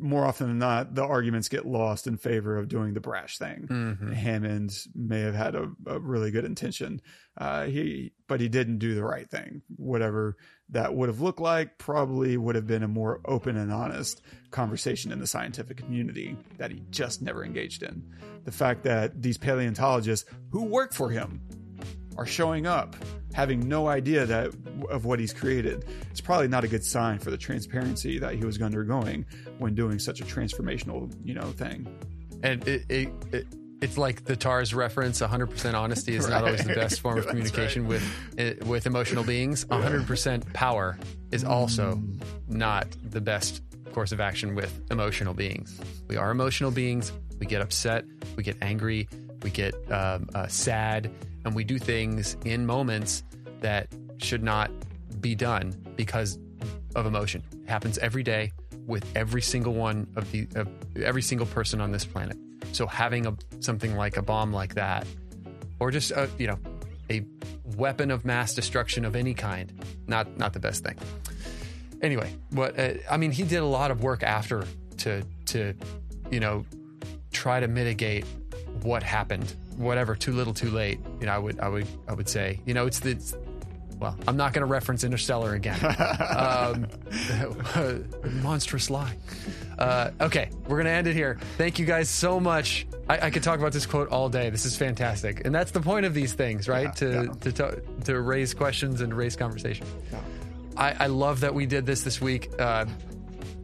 Speaker 2: more often than not, the arguments get lost in favor of doing the brash thing. Mm-hmm. Hammond may have had a, a really good intention, uh, he but he didn't do the right thing. Whatever that would have looked like, probably would have been a more open and honest conversation in the scientific community that he just never engaged in. The fact that these paleontologists who work for him are showing up having no idea that of what he's created. It's probably not a good sign for the transparency that he was undergoing when doing such a transformational, you know, thing.
Speaker 3: And it, it, it it's like the TARS reference 100% honesty is right. not always the best form of communication right. with with emotional beings 100% power is also mm. not the best course of action with emotional beings we are emotional beings we get upset we get angry we get um, uh, sad and we do things in moments that should not be done because of emotion. It happens every day with every single one of the of every single person on this planet. So having a something like a bomb like that, or just a you know a weapon of mass destruction of any kind, not not the best thing. Anyway, what uh, I mean, he did a lot of work after to to you know try to mitigate what happened whatever too little too late you know i would i would i would say you know it's the it's, well i'm not going to reference interstellar again. Um, monstrous lie. Uh, okay we're going to end it here. Thank you guys so much. I, I, could talk about this quote all day. This is fantastic. And that's the point of these things right? Yeah, to, yeah. to, to to raise questions and raise conversation. Yeah. I, I, love that we did this this week. Uh,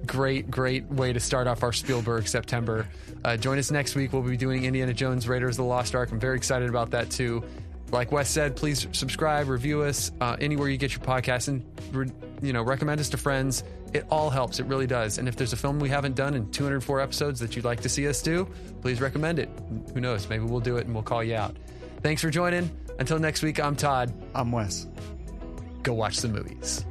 Speaker 3: great, great way to start off our Spielberg September. Uh, join us next week. We'll be doing Indiana Jones Raiders of the Lost Ark. I'm very excited about that too. Like Wes said, please subscribe, review us uh, anywhere you get your podcast, and re- you know recommend us to friends. It all helps. It really does. And if there's a film we haven't done in 204 episodes that you'd like to see us do, please recommend it. Who knows? Maybe we'll do it and we'll call you out. Thanks for joining. Until next week, I'm Todd.
Speaker 2: I'm Wes.
Speaker 3: Go watch the movies.